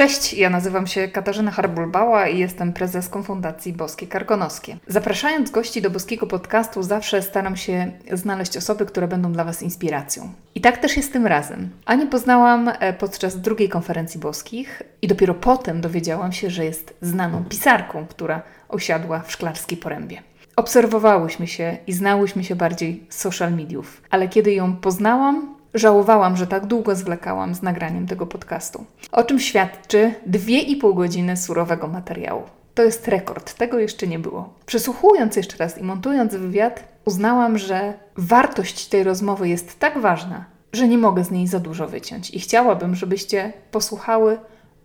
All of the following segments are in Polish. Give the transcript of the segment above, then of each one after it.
Cześć, ja nazywam się Katarzyna Harbulbała i jestem prezeską Fundacji Boskie Karkonoskie. Zapraszając gości do Boskiego Podcastu zawsze staram się znaleźć osoby, które będą dla Was inspiracją. I tak też jest tym razem. Anię poznałam e, podczas drugiej konferencji boskich i dopiero potem dowiedziałam się, że jest znaną pisarką, która osiadła w Szklarskiej Porębie. Obserwowałyśmy się i znałyśmy się bardziej z social mediów, ale kiedy ją poznałam, Żałowałam, że tak długo zwlekałam z nagraniem tego podcastu. O czym świadczy dwie i pół godziny surowego materiału. To jest rekord, tego jeszcze nie było. Przesłuchując jeszcze raz i montując wywiad, uznałam, że wartość tej rozmowy jest tak ważna, że nie mogę z niej za dużo wyciąć i chciałabym, żebyście posłuchały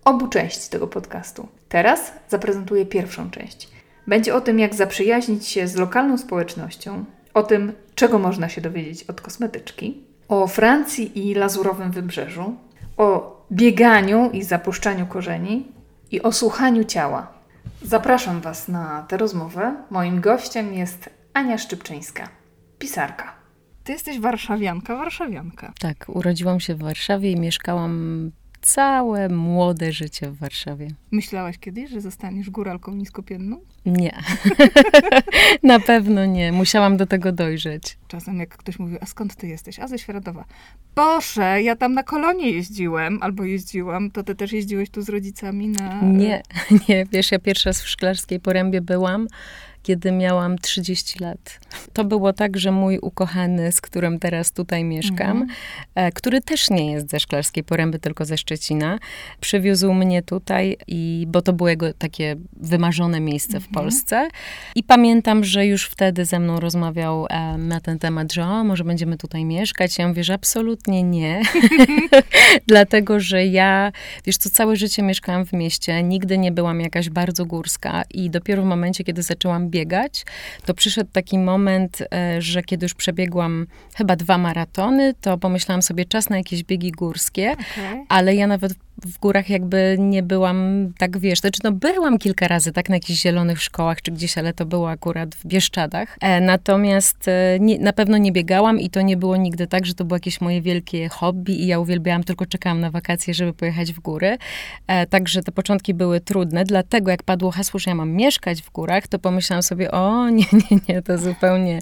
obu części tego podcastu. Teraz zaprezentuję pierwszą część. Będzie o tym, jak zaprzyjaźnić się z lokalną społecznością, o tym, czego można się dowiedzieć od kosmetyczki, o Francji i lazurowym wybrzeżu, o bieganiu i zapuszczaniu korzeni i o słuchaniu ciała. Zapraszam Was na tę rozmowę. Moim gościem jest Ania Szczypczyńska, pisarka. Ty jesteś warszawianka, warszawianka. Tak, urodziłam się w Warszawie i mieszkałam całe młode życie w Warszawie. Myślałaś kiedyś, że zostaniesz góralką niskopienną? Nie. Na pewno nie. Musiałam do tego dojrzeć. Czasem jak ktoś mówi, a skąd ty jesteś? A ze Świeradowa. Boże, ja tam na kolonie jeździłem, albo jeździłam. To ty też jeździłeś tu z rodzicami na... Nie, nie. Wiesz, ja pierwszy raz w Szklarskiej Porębie byłam kiedy miałam 30 lat. To było tak, że mój ukochany, z którym teraz tutaj mieszkam, mhm. E, który też nie jest ze Szklarskiej Poręby, tylko ze Szczecina, przywiózł mnie tutaj, i, bo to było jego takie wymarzone miejsce w mhm. Polsce. I pamiętam, że już wtedy ze mną rozmawiał e, na ten temat, że o, może będziemy tutaj mieszkać. Ja mówię, że absolutnie nie. Dlatego, że ja, wiesz co, całe życie mieszkałam w mieście, nigdy nie byłam jakaś bardzo górska i dopiero w momencie, kiedy zaczęłam biegać, to przyszedł taki moment, e, że kiedy już przebiegłam chyba dwa maratony, to pomyślałam sobie czas na jakieś biegi górskie, okay. ale ja nawet w górach jakby nie byłam, tak wiesz, znaczy no byłam kilka razy tak na jakichś zielonych szkołach czy gdzieś, ale to było akurat w Bieszczadach. E, natomiast e, nie, na pewno nie biegałam i to nie było nigdy tak, że to było jakieś moje wielkie hobby i ja uwielbiałam, tylko czekałam na wakacje, żeby pojechać w góry. E, także te początki były trudne, dlatego jak padło hasło, że ja mam mieszkać w górach, to pomyślałam sobie, o nie, nie, nie, to zupełnie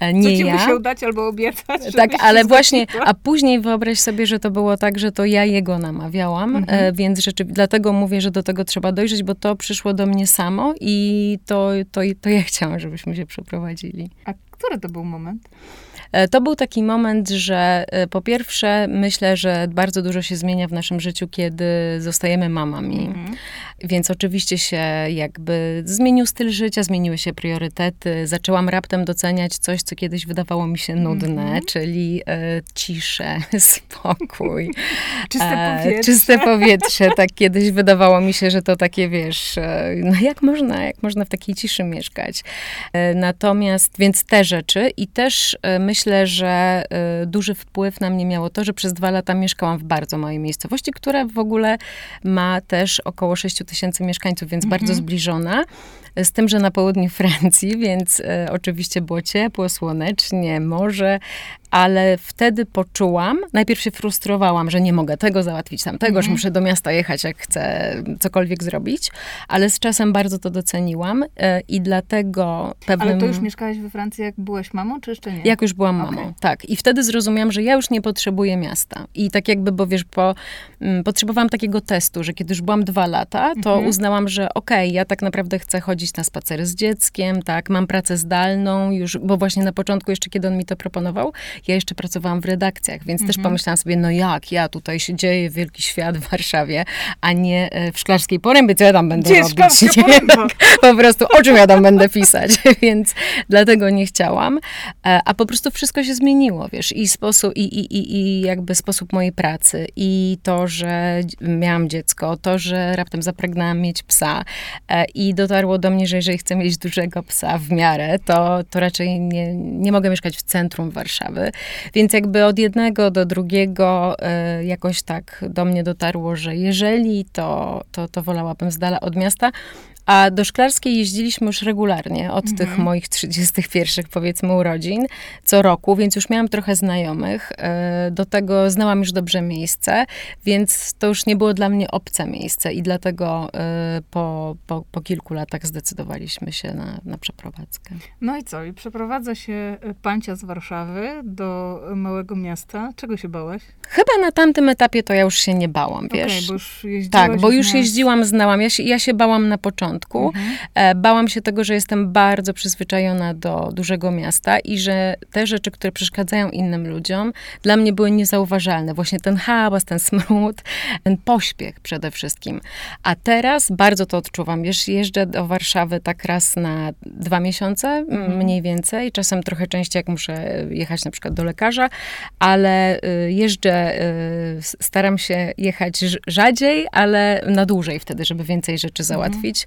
e, nie Co ci ja. musiał dać albo obiecać? Tak, ale właśnie, a później wyobraź sobie, że to było tak, że to ja jego namawiałam, Mhm. E, więc rzeczy, dlatego mówię, że do tego trzeba dojrzeć, bo to przyszło do mnie samo i to, to, to ja chciałam, żebyśmy się przeprowadzili. A który to był moment? E, to był taki moment, że e, po pierwsze myślę, że bardzo dużo się zmienia w naszym życiu, kiedy zostajemy mamami. Mhm. Więc oczywiście się jakby zmienił styl życia, zmieniły się priorytety. Zaczęłam raptem doceniać coś, co kiedyś wydawało mi się nudne, -hmm. czyli e, ciszę, spokój. czyste powietrze. E, czyste powietrze. Tak kiedyś wydawało mi się, że to takie, wiesz, e, no jak można, jak można w takiej ciszy mieszkać. E, natomiast, więc te rzeczy i też e, myślę, że e, duży wpływ na mnie miało to, że przez dwa lata mieszkałam w bardzo małej miejscowości, która w ogóle ma też około 6 tysięcy mieszkańców, więc mhm. bardzo zbliżona. Z tym, że na południu Francji, więc e, oczywiście było ciepło, słonecznie, morze, ale wtedy poczułam, najpierw się frustrowałam, że nie mogę tego załatwić, tamtegoż, mhm. że muszę do miasta jechać, jak chcę cokolwiek zrobić, ale z czasem bardzo to doceniłam e, i dlatego pewnym... Ale to już mieszkałaś we Francji, jak byłaś mamą, czy jeszcze nie? Jak już byłam mamą, okay. tak. I wtedy zrozumiałam, że ja już nie potrzebuję miasta. I tak jakby, bo wiesz, po, mm, potrzebowałam takiego testu, że kiedy już byłam dwa lata, to mhm. uznałam, że okej, okay, ja tak naprawdę chcę chodzić na spacery z dzieckiem, tak, mam pracę zdalną już, bo właśnie na początku jeszcze, kiedy on mi to proponował, ja jeszcze pracowałam w redakcjach, więc też mhm. pomyślałam sobie, no jak, ja tutaj się dzieje wielki świat w Warszawie, a nie e, w Szklarskiej Porębie, co ja tam będę Gdzie robić? Nie, po prostu, o czym ja tam będę pisać, więc dlatego nie chciałam, e, a po prostu wszystko się zmieniło, wiesz, i sposób, i, i, i, i jakby sposób mojej pracy, i to, że miałam dziecko, to, że raptem zapragnęłam mieć psa e, i dotarło do mnie, że jeżeli chcę mieć dużego psa w miarę, to, to raczej nie, nie mogę mieszkać w centrum Warszawy, więc jakby od jednego do drugiego y, jakoś tak do mnie dotarło, że jeżeli to, to, to wolałabym z dala od miasta, A do Szklarskiej jeździliśmy już regularnie od Mhm. tych moich 31 powiedzmy urodzin co roku, więc już miałam trochę znajomych. E, Do tego znałam już dobrze miejsce, więc to już nie było dla mnie obce miejsce i dlatego e, po, po, po kilku latach zdecydowaliśmy się na, na przeprowadzkę. No i co? I przeprowadza się e, pancia z Warszawy do małego miasta. Czego się bałaś? Chyba na tamtym etapie to ja już się nie bałam, wiesz. Okej, bo Tak, bo już miast- jeździłam, znałam. Ja się, ja się bałam na początku. Mhm. E, Bałam się tego, że jestem bardzo przyzwyczajona do dużego miasta i że te rzeczy, które przeszkadzają innym ludziom, dla mnie były niezauważalne. Właśnie ten hałas, ten smród, ten pośpiech przede wszystkim. A teraz bardzo to odczuwam. Wiesz, jeżdżę do Warszawy tak raz na dwa miesiące, Mhm. mniej więcej. Czasem trochę częściej, jak muszę jechać na przykład do lekarza, ale y, jeżdżę, y, staram się jechać rz- rzadziej, ale na dłużej wtedy, żeby więcej rzeczy załatwić. E,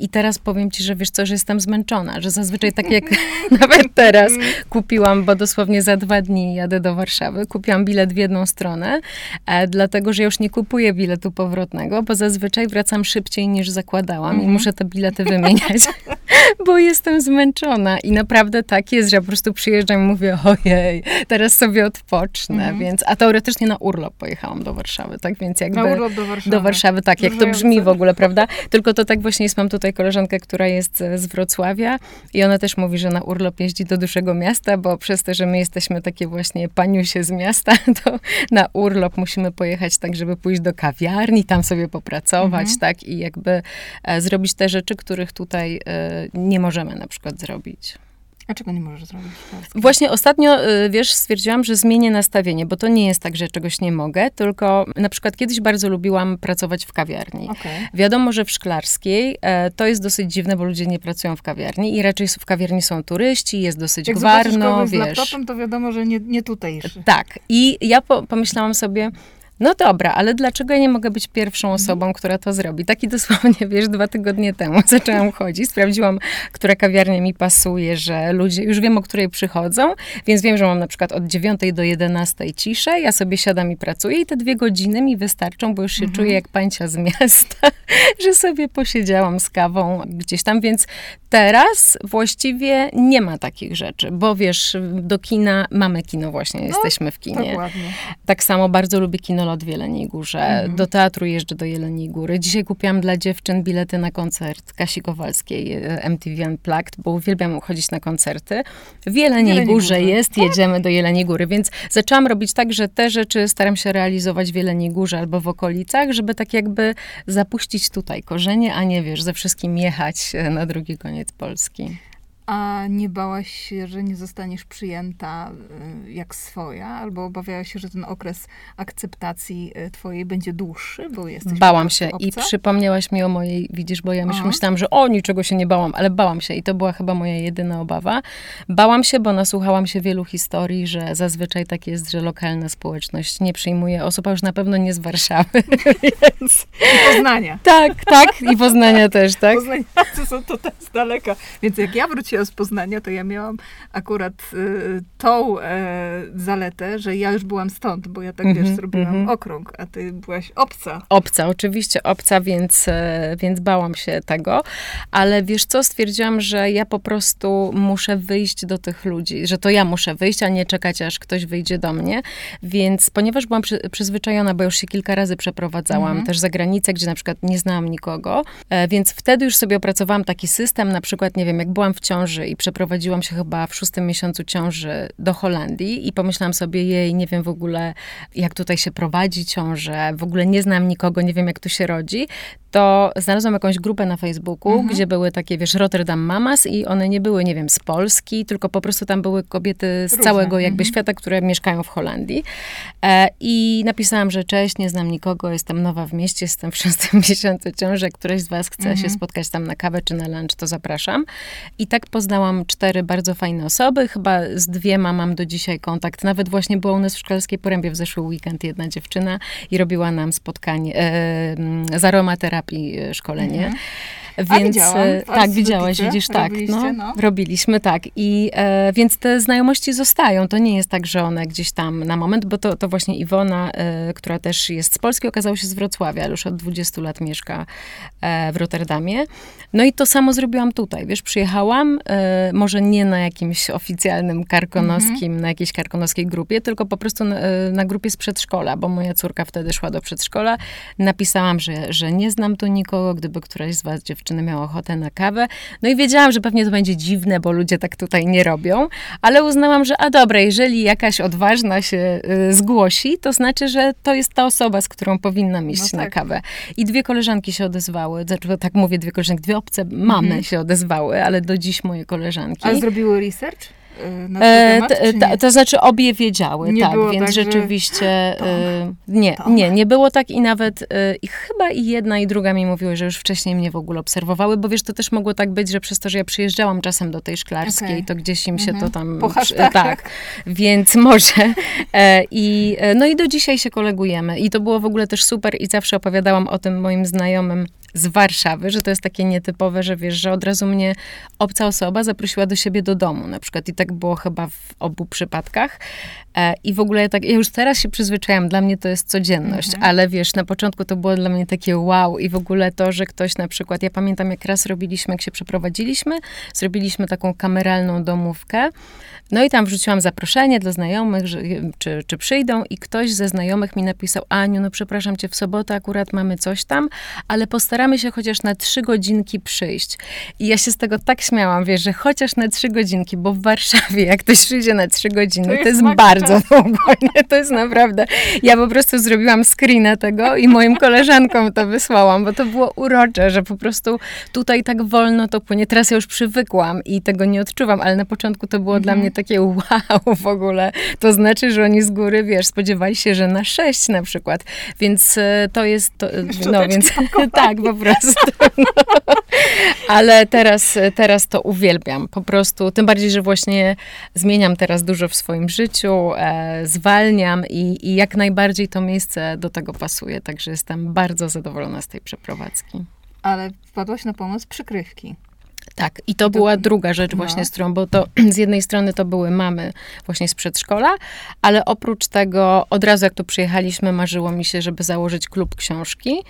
I teraz powiem ci, że wiesz co, że jestem zmęczona, że zazwyczaj tak jak nawet teraz kupiłam, bo dosłownie za dwa dni jadę do Warszawy, kupiłam bilet w jedną stronę, e, dlatego, że już nie kupuję biletu powrotnego, bo zazwyczaj wracam szybciej niż zakładałam i muszę te bilety wymieniać, bo jestem zmęczona. I naprawdę tak jest, że ja po prostu przyjeżdżam i mówię, ojej, teraz sobie odpocznę, więc, a teoretycznie na urlop pojechałam do Warszawy, tak, więc jakby... Na urlop do Warszawy. Do Warszawy, tak, jak to brzmi w ogóle, prawda? Tylko to tak właśnie jest, mam tutaj koleżankę, która jest e, z Wrocławia i ona też mówi, że na urlop jeździ do dużego miasta, bo przez to, że my jesteśmy takie właśnie paniusie z miasta, to na urlop musimy pojechać tak, żeby pójść do kawiarni, tam sobie popracować, Mhm. tak, i jakby e, zrobić te rzeczy, których tutaj e, nie możemy na przykład zrobić. A czego nie możesz zrobić? Właśnie ostatnio, y, wiesz, stwierdziłam, że zmienię nastawienie, bo to nie jest tak, że czegoś nie mogę, tylko na przykład kiedyś bardzo lubiłam pracować w kawiarni. Okej. Wiadomo, że w Szklarskiej e, to jest dosyć dziwne, bo ludzie nie pracują w kawiarni i raczej w kawiarni są turyści, jest dosyć Jak gwarno, kogoś z wiesz. laptopem, to wiadomo, że nie, nie tutejszy. Tak. I ja po, pomyślałam sobie, no dobra, ale dlaczego ja nie mogę być pierwszą Mhm. osobą, która to zrobi? Taki dosłownie, wiesz, dwa tygodnie temu zaczęłam chodzić, sprawdziłam, która kawiarnia mi pasuje, że ludzie, już wiem, o której przychodzą, więc wiem, że mam na przykład od 9 do 11 ciszę, ja sobie siadam i pracuję i te dwie godziny mi wystarczą, bo już się Mhm. czuję jak pańcia z miasta, że sobie posiedziałam z kawą gdzieś tam, więc teraz właściwie nie ma takich rzeczy, bo wiesz, do kina, mamy kino właśnie, jesteśmy w kinie. Dokładnie. Tak samo bardzo lubię w Jeleniej Górze. Mhm. Do teatru jeżdżę do Jeleniej Góry. Dzisiaj kupiłam dla dziewczyn bilety na koncert Kasi Kowalskiej, e, MTV Unplugged, bo uwielbiam chodzić na koncerty. W Jeleniej Jeleniej Górze Górze. jest, jedziemy do Jeleniej Góry, więc zaczęłam robić tak, że te rzeczy staram się realizować w Jeleniej Górze albo w okolicach, żeby tak jakby zapuścić tutaj korzenie, a nie wiesz, ze wszystkim jechać e, na drugi koniec Polski. A nie bałaś się, że nie zostaniesz przyjęta y, jak swoja? Albo obawiałaś się, że ten okres akceptacji y, twojej będzie dłuższy, bo jesteś Bałam się prostu i obca? przypomniałaś mi o mojej, widzisz, bo ja myślałam, że o niczego się nie bałam, ale bałam się i to była chyba moja jedyna obawa. Bałam się, bo nasłuchałam się wielu historii, że zazwyczaj tak jest, że lokalna społeczność nie przyjmuje osób, a już na pewno nie z Warszawy, więc I Poznania. tak, tak i Poznania też, tak? Poznaniacy są to z daleka. Więc jak ja wróciłam z Poznania, to ja miałam akurat y, tą e, zaletę, że ja już byłam stąd, bo ja tak, Mhm, wiesz, zrobiłam mhm. okrąg, a ty byłaś obca. Obca, oczywiście obca, więc, e, więc bałam się tego. Ale wiesz co, stwierdziłam, że ja po prostu muszę wyjść do tych ludzi, że to ja muszę wyjść, a nie czekać, aż ktoś wyjdzie do mnie. Więc ponieważ byłam przy, przyzwyczajona, bo już się kilka razy przeprowadzałam, Mhm. też za granicę, gdzie na przykład nie znałam nikogo, e, więc wtedy już sobie opracowałam taki system, na przykład, nie wiem, jak byłam w ciąży i przeprowadziłam się chyba w szóstym miesiącu ciąży do Holandii i pomyślałam sobie, jej, nie wiem w ogóle, jak tutaj się prowadzi ciążę, w ogóle nie znam nikogo, nie wiem, jak tu się rodzi, to znalazłam jakąś grupę na Facebooku, Mhm. gdzie były takie, wiesz, Rotterdam Mamas i one nie były, nie wiem, z Polski, tylko po prostu tam były kobiety z Różne, całego jakby mhm. świata, które mieszkają w Holandii. E, I napisałam, że cześć, nie znam nikogo, jestem nowa w mieście, jestem w szóstym miesiącu ciąży, jak z was chce Mhm. się spotkać tam na kawę czy na lunch, to zapraszam. I tak poznałam cztery bardzo fajne osoby, chyba z dwiema mam do dzisiaj kontakt. Nawet właśnie była u nas w Szklarskiej Porębie w zeszły weekend jedna dziewczyna i robiła nam spotkanie e, mm, z aromaterapii terapii e, szkolenie. Mhm. Więc e, tak, widziałaś, widzisz, tak. No, no. Robiliśmy tak. I e, więc te znajomości zostają. To nie jest tak, że one gdzieś tam na moment, bo to, to właśnie Iwona, e, która też jest z Polski, okazała się z Wrocławia, ale już od 20 lat mieszka e, w Rotterdamie. No i to samo zrobiłam tutaj. Wiesz, przyjechałam, e, może nie na jakimś oficjalnym karkonoskim, mhm. na jakiejś karkonoskiej grupie, tylko po prostu na, na grupie z przedszkola, bo moja córka wtedy szła do przedszkola. Napisałam, że, że nie znam tu nikogo, gdyby któraś z was dziewczyn dziewczyny miały ochotę na kawę. No i wiedziałam, że pewnie to będzie dziwne, bo ludzie tak tutaj nie robią, ale uznałam, że a dobra, jeżeli jakaś odważna się y, zgłosi, to znaczy, że to jest ta osoba, z którą powinnam iść no tak. na kawę. I dwie koleżanki się odezwały, znaczy, tak mówię, dwie koleżanki, dwie obce mamy mhm. się odezwały, ale do dziś moje koleżanki. A zrobiły research? Y, na ten temat, e, to, to znaczy obie wiedziały, nie tak, więc tak, rzeczywiście y, nie, nie, nie było tak i nawet y, i chyba i jedna i druga mi mówiły, że już wcześniej mnie w ogóle obserwowały, bo wiesz, to też mogło tak być, że przez to, że ja przyjeżdżałam czasem do tej szklarskiej, okay. to gdzieś im się mhm. to tam... Po tak, więc może. E, I, e, no i do dzisiaj się kolegujemy i to było w ogóle też super i zawsze opowiadałam o tym moim znajomym, z Warszawy, że to jest takie nietypowe, że wiesz, że od razu mnie obca osoba zaprosiła do siebie do domu na przykład i tak było chyba w obu przypadkach. E, I w ogóle tak, ja już teraz się przyzwyczaiłam, dla mnie to jest codzienność, mhm. ale wiesz, na początku to było dla mnie takie wow i w ogóle to, że ktoś na przykład, ja pamiętam jak raz robiliśmy, jak się przeprowadziliśmy, zrobiliśmy taką kameralną domówkę, no i tam wrzuciłam zaproszenie dla znajomych, że, czy, czy przyjdą i ktoś ze znajomych mi napisał, Aniu, no przepraszam cię, w sobotę akurat mamy coś tam, ale postaramy się chociaż na trzy godzinki przyjść. I ja się z tego tak śmiałam, wiesz, że chociaż na trzy godzinki, bo w Warszawie jak ktoś przyjdzie na trzy godziny, to jest, to jest bardzo To jest naprawdę... Ja po prostu zrobiłam screena tego i moim koleżankom to wysłałam, bo to było urocze, że po prostu tutaj tak wolno to płynie. Teraz ja już przywykłam i tego nie odczuwam, ale na początku to było mhm. dla mnie takie wow w ogóle. To znaczy, że oni z góry, wiesz, spodziewali się, że na sześć na przykład. Więc e, to jest, to, no więc tak, po prostu. No. Ale teraz, teraz to uwielbiam. Po prostu, tym bardziej, że właśnie zmieniam teraz dużo w swoim życiu, e, zwalniam i, i jak najbardziej to miejsce do tego pasuje. Także jestem bardzo zadowolona z tej przeprowadzki. Ale wpadłaś na pomysł przykrywki. Tak, i to była druga rzecz no. właśnie, no. z którą, bo to z jednej strony to były mamy właśnie z przedszkola, ale oprócz tego od razu jak tu przyjechaliśmy, marzyło mi się, żeby założyć klub książki.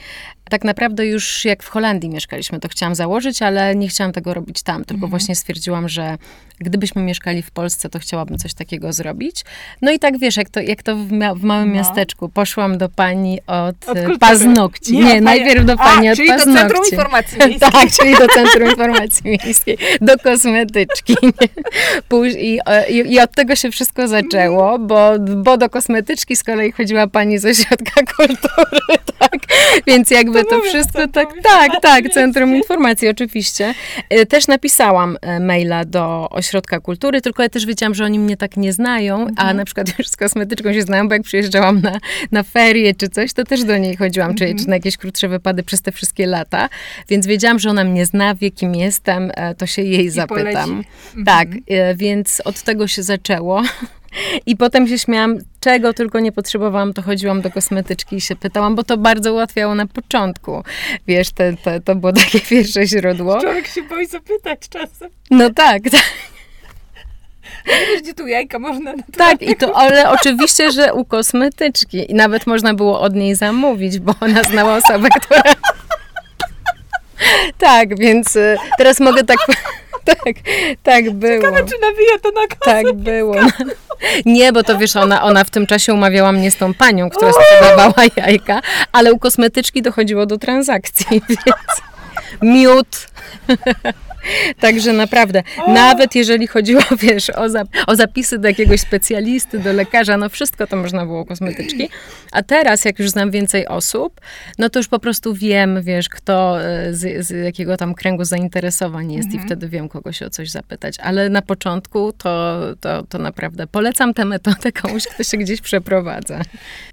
Tak naprawdę już jak w Holandii mieszkaliśmy, to chciałam założyć, ale nie chciałam tego robić tam, tylko mhm. właśnie stwierdziłam, że gdybyśmy mieszkali w Polsce, to chciałabym coś takiego zrobić. No i tak wiesz, jak to, jak to w, mia w małym no. miasteczku, poszłam do pani od, od e, paznokci. Nie, nie najpierw do pani A, od czyli paznokci. do Centrum Informacji Miejskiej. tak, czyli do Centrum Informacji Miejskiej, do kosmetyczki. I, i, I, od tego się wszystko zaczęło, bo, bo do kosmetyczki z kolei chodziła pani z ośrodka kultury, tak? Więc jakby to, to wszystko tak, tak, tak, Centrum Informacji oczywiście. E, też napisałam e, maila do Ośrodka Kultury, tylko ja też wiedziałam, że oni mnie tak nie znają, mhm. a na przykład już z kosmetyczką się znają, bo jak przyjeżdżałam na, na ferie czy coś, to też do niej chodziłam, mhm. czy, czy na jakieś krótsze wypady przez te wszystkie lata, więc wiedziałam, że ona mnie zna, wie kim jestem, e, to się jej I zapytam. Mhm. Tak, więc od tego się zaczęło. I potem się śmiałam, czego tylko nie potrzebowałam, to chodziłam do kosmetyczki i się pytałam, bo to bardzo ułatwiało na początku. Wiesz, te, te, to było takie pierwsze źródło. Człowiek się boi zapytać czasem. No tak, tak. Wiesz, gdzie tu jajka można Tak, i to, ale oczywiście, że u kosmetyczki. I nawet można było od niej zamówić, bo ona znała osobę, która... tak, więc y, teraz mogę tak... tak, tak było. Ciekawe, czy nawija to na Tak było. Nie, bo to wiesz, ona, ona w tym czasie umawiała mnie z tą panią, która sprzedawała jajka, ale u kosmetyczki dochodziło do transakcji, więc miód. Także naprawdę, nawet jeżeli chodziło, wiesz, o, zap o, zapisy do jakiegoś specjalisty, do lekarza, no wszystko to można było kosmetyczki. A teraz, jak już znam więcej osób, no to już po prostu wiem, wiesz, kto e, z, z jakiego tam kręgu zainteresowań jest mhm. i wtedy wiem, kogo się o coś zapytać. Ale na początku to, to, to naprawdę polecam tę metodę komuś, kto się gdzieś przeprowadza.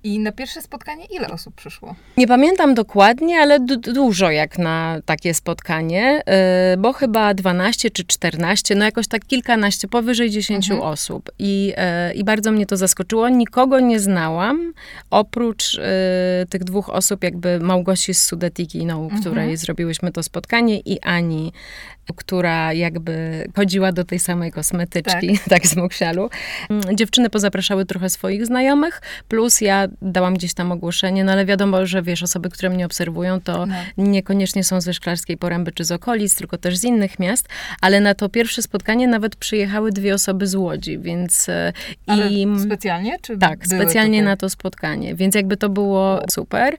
I na pierwsze spotkanie ile osób przyszło? Nie pamiętam dokładnie, ale dużo jak na takie spotkanie, e, bo chyba chyba 12 czy 14, no jakoś tak kilkanaście, powyżej 10 mhm. osób. I, e, I bardzo mnie to zaskoczyło. Nikogo nie znałam, oprócz e, tych dwóch osób, jakby Małgosi z Sudetiki, no, mhm. której zrobiłyśmy to spotkanie i Ani która jakby chodziła do tej samej kosmetyczki, tak, tak z Moksialu. Mm, dziewczyny pozapraszały trochę swoich znajomych, plus ja dałam gdzieś tam ogłoszenie, no ale wiadomo, że wiesz, osoby, które mnie obserwują, to no. niekoniecznie są ze Szklarskiej Poręby czy z okolic, tylko też z innych miast, ale na to pierwsze spotkanie nawet przyjechały dwie osoby z Łodzi, więc... E, ale i, specjalnie? Czy tak, specjalnie tutaj? na to spotkanie, więc jakby to było super.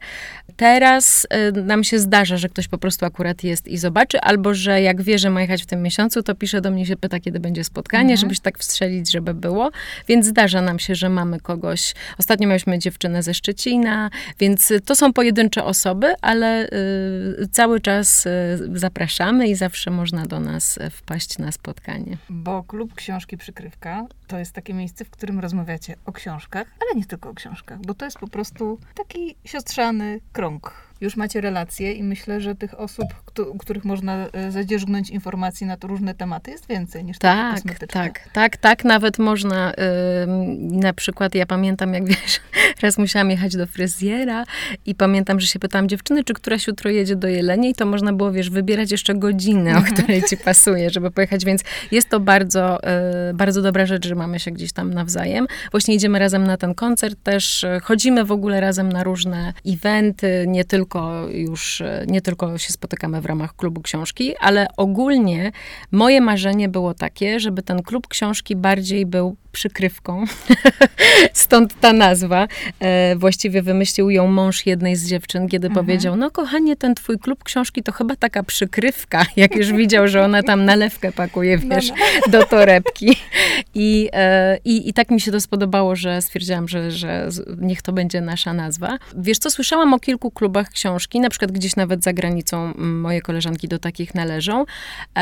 Teraz y, nam się zdarza, że ktoś po prostu akurat jest i zobaczy, albo że jak wie, że ma jechać w tym miesiącu, to pisze do mnie, się pyta, kiedy będzie spotkanie, mhm. żebyś tak wstrzelić, żeby było. Więc zdarza nam się, że mamy kogoś. Ostatnio mieliśmy dziewczynę ze Szczecina, więc to są pojedyncze osoby, ale y, cały czas y, zapraszamy i zawsze można do nas wpaść na spotkanie. Bo klub Książki Przykrywka to jest takie miejsce, w którym rozmawiacie o książkach, ale nie tylko o książkach, bo to jest po prostu taki siostrzany krąg już macie relacje i myślę, że tych osób, u których można e, zadzierzgnąć informacji na to różne tematy jest więcej niż tak, tylko Tak, tak, tak, nawet można na przykład, ja pamiętam, jak wiesz, raz musiałam jechać do fryzjera i pamiętam, że się pytałam dziewczyny, czy któraś jutro jedzie do Jeleniej, to można było, wiesz, wybierać jeszcze godzinę, o której ci pasuje, żeby pojechać, więc jest to bardzo, y, bardzo dobra rzecz, że mamy się gdzieś tam nawzajem. Właśnie idziemy razem na ten koncert też, chodzimy w ogóle razem na różne eventy, nie tylko tylko już, e, nie tylko się spotykamy w ramach klubu książki, ale ogólnie moje marzenie było takie, żeby ten klub książki bardziej był przykrywką. Stąd ta nazwa. E, właściwie wymyślił ją mąż jednej z dziewczyn, kiedy mhm. powiedział, no kochanie, ten twój klub książki to chyba taka przykrywka, jak już widział, że ona tam nalewkę pakuje, wiesz, no, no. do torebki. I, e, i, I tak mi się to spodobało, że stwierdziłam, że, że niech to będzie nasza nazwa. Wiesz co, słyszałam o kilku klubach książki, na przykład gdzieś nawet za granicą moje koleżanki do takich należą,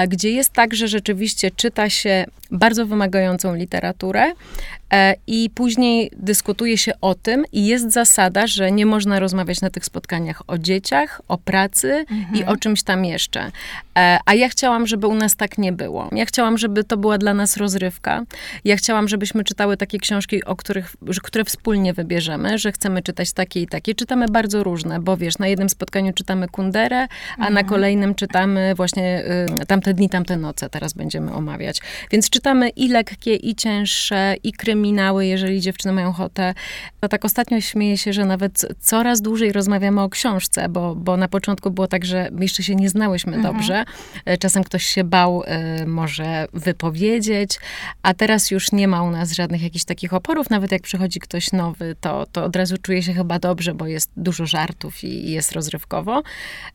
gdzie jest tak, że rzeczywiście czyta się bardzo wymagającą literaturę, E, i później dyskutuje się o tym i jest zasada, że nie można rozmawiać na tych spotkaniach o dzieciach, o pracy mhm. i o czymś tam jeszcze. E, a ja chciałam, żeby u nas tak nie było. Ja chciałam, żeby to była dla nas rozrywka. Ja chciałam, żebyśmy czytały takie książki, o których, które wspólnie wybierzemy, że chcemy czytać takie i takie. Czytamy bardzo różne, bo wiesz, na jednym spotkaniu czytamy Kunderę, a mhm. na kolejnym czytamy właśnie y, tamte dni, tamte noce. Teraz będziemy omawiać. Więc czytamy i lekkie, i cięższe, i kryminały, jeżeli dziewczyny mają ochotę. To tak ostatnio śmieję się, że nawet coraz dłużej rozmawiamy o książce, bo, bo na początku było tak, że jeszcze się nie znałyśmy mhm. dobrze. E, czasem ktoś się bał y, może wypowiedzieć, a teraz już nie ma u nas żadnych jakichś takich oporów. Nawet jak przychodzi ktoś nowy, to, to od razu czuje się chyba dobrze, bo jest dużo żartów i, i jest rozrywkowo.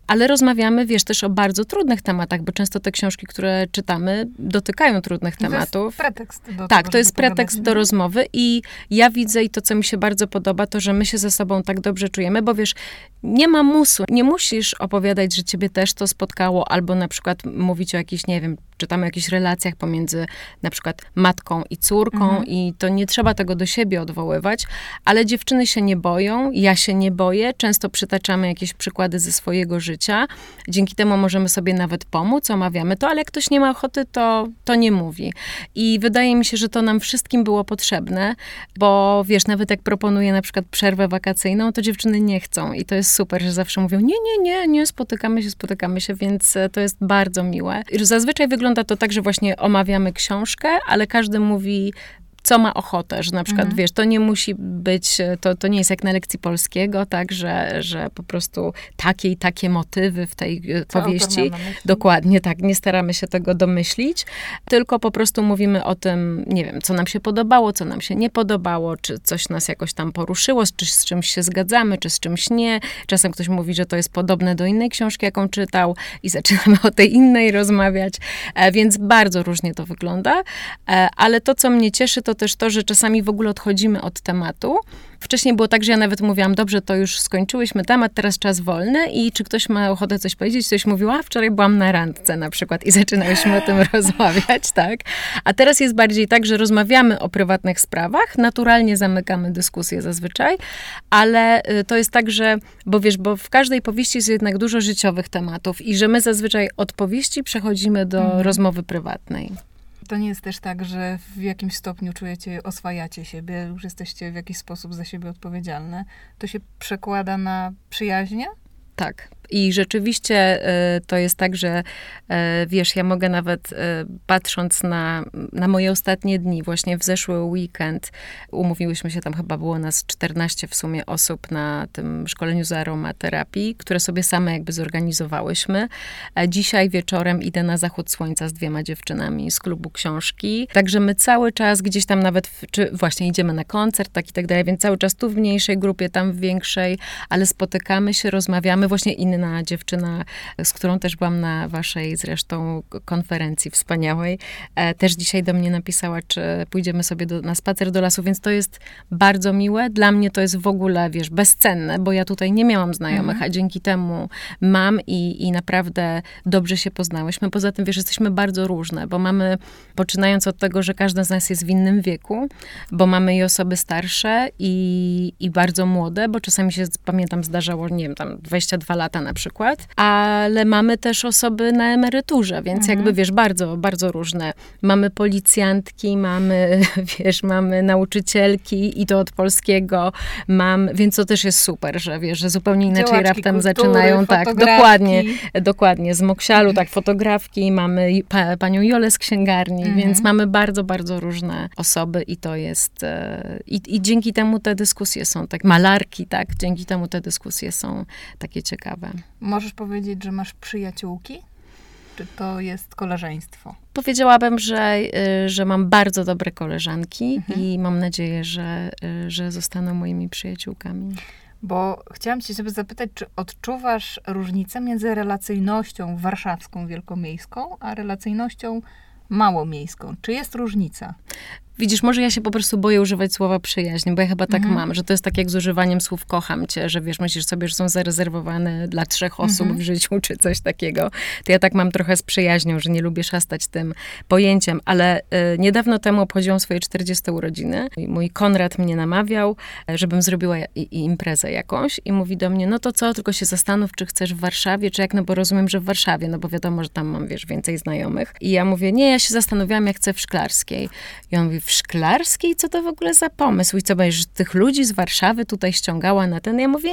Ale rozmawiamy, wiesz, też o bardzo trudnych tematach, bo często te książki, które czytamy, dotykają trudnych tematów. To jest pretekst do Tak, to jest pretekst do rozmowy i ja widzę i to, co mi się bardzo podoba, to, że my się ze sobą tak dobrze czujemy, bo wiesz, nie ma musu, nie musisz opowiadać, że ciebie też to spotkało, albo na przykład mówić o jakichś, nie wiem, czytamy o jakichś relacjach pomiędzy na przykład matką i córką mhm. i to nie trzeba tego do siebie odwoływać, ale dziewczyny się nie boją, ja się nie boję, często przytaczamy jakieś przykłady ze swojego życia, dzięki temu możemy sobie nawet pomóc, omawiamy to, ale jak ktoś nie ma ochoty, to, to nie mówi. I wydaje mi się, że to nam wszystkim było potrzebne, bo wiesz, nawet jak proponuję na przykład przerwę wakacyjną, to dziewczyny nie chcą i to jest super, że zawsze mówią, nie, nie, nie, nie, spotykamy się, spotykamy się, więc to jest bardzo miłe. Zazwyczaj wygląda wygląda to tak, że właśnie omawiamy książkę, ale każdy mówi co ma ochotę, że na przykład, mhm. wiesz, to nie musi być, to, to nie jest jak na lekcji polskiego, tak, że, że po prostu takie i takie motywy w tej e, co powieści. Dokładnie, tak, nie staramy się tego domyślić, tylko po prostu mówimy o tym, nie wiem, co nam się podobało, co nam się nie podobało, czy coś nas jakoś tam poruszyło, czy z czymś się zgadzamy, czy z czymś nie. Czasem ktoś mówi, że to jest podobne do innej książki, jaką czytał i zaczynamy o tej innej rozmawiać, e, więc bardzo różnie to wygląda, e, ale to, co mnie cieszy, to też to, że czasami w ogóle odchodzimy od tematu. Wcześniej było tak, że ja nawet mówiłam, dobrze, to już skończyłyśmy temat, teraz czas wolny i czy ktoś ma ochotę coś powiedzieć? Coś mówiła, wczoraj byłam na randce na przykład i zaczynałyśmy o tym rozmawiać, tak? A teraz jest bardziej tak, że rozmawiamy o prywatnych sprawach, naturalnie zamykamy dyskusję zazwyczaj, ale y, to jest tak, że, bo wiesz, bo w każdej powieści jest jednak dużo życiowych tematów i że my zazwyczaj od powieści przechodzimy do mhm. rozmowy prywatnej. To nie jest też tak, że w jakimś stopniu czujecie, oswajacie siebie, już jesteście w jakiś sposób za siebie odpowiedzialne. To się przekłada na przyjaźnie? Tak. I rzeczywiście y, to jest tak, że y, wiesz, ja mogę nawet y, patrząc na, na moje ostatnie dni, właśnie w zeszły weekend, umówiłyśmy się, tam chyba było nas 14 w sumie osób na tym szkoleniu z aromaterapii, które sobie same jakby zorganizowałyśmy. Dzisiaj wieczorem idę na zachód słońca z dwiema dziewczynami z klubu książki. Także my cały czas gdzieś tam nawet, w, czy właśnie idziemy na koncert, tak i tak dalej, więc cały czas tu w mniejszej grupie, tam w większej, ale spotykamy się, rozmawiamy, właśnie inny inna dziewczyna, z którą też byłam na waszej zresztą konferencji wspaniałej, e, też dzisiaj do mnie napisała, czy pójdziemy sobie do, na spacer do lasu, więc to jest bardzo miłe. Dla mnie to jest w ogóle, wiesz, bezcenne, bo ja tutaj nie miałam znajomych, mhm. a dzięki temu mam i, i naprawdę dobrze się poznałyśmy. Poza tym, wiesz, jesteśmy bardzo różne, bo mamy, poczynając od tego, że każda z nas jest w innym wieku, bo mamy i osoby starsze i, i bardzo młode, bo czasami się, pamiętam, zdarzało, nie wiem, tam 22 lata na przykład, ale mamy też osoby na emeryturze, więc mhm. jakby wiesz, bardzo, bardzo różne. Mamy policjantki, mamy, wiesz, mamy nauczycielki i to od polskiego, mam, więc to też jest super, że wiesz, że zupełnie inaczej Działaczki raptem kultury, zaczynają, tak, dokładnie, dokładnie, z Moksialu, tak, fotografki, mamy pa, panią Jolę z księgarni, mhm. więc mamy bardzo, bardzo różne osoby i to jest, e, i, i dzięki temu te dyskusje są, tak, malarki, tak, dzięki temu te dyskusje są takie ciekawe. Możesz powiedzieć, że masz przyjaciółki? Czy to jest koleżeństwo? Powiedziałabym, że, y, że mam bardzo dobre koleżanki mhm. i mam nadzieję, że, y, że zostaną moimi przyjaciółkami. Bo chciałam cię sobie zapytać, czy odczuwasz różnicę między relacyjnością warszawską, wielkomiejską, a relacyjnością małomiejską? Czy jest różnica? Widzisz, może ja się po prostu boję używać słowa przyjaźń, bo ja chyba tak mhm. mam, że to jest tak jak z używaniem słów kocham cię, że wiesz, myślisz sobie, że są zarezerwowane dla trzech osób mhm. w życiu, czy coś takiego. To ja tak mam trochę z przyjaźnią, że nie lubię szastać tym pojęciem, ale y, niedawno temu obchodziłam swoje 40 urodziny. Mój Konrad mnie namawiał, żebym zrobiła i, i imprezę jakąś i mówi do mnie, no to co, tylko się zastanów, czy chcesz w Warszawie, czy jak, no bo rozumiem, że w Warszawie, no bo wiadomo, że tam mam, wiesz, więcej znajomych. I ja mówię, nie, ja się zastanawiałam, jak chcę w Szklarskiej. I on mówi, w Szklarskiej? Co to w ogóle za pomysł? I co, będziesz tych ludzi z Warszawy tutaj ściągała na ten? Ja mówię,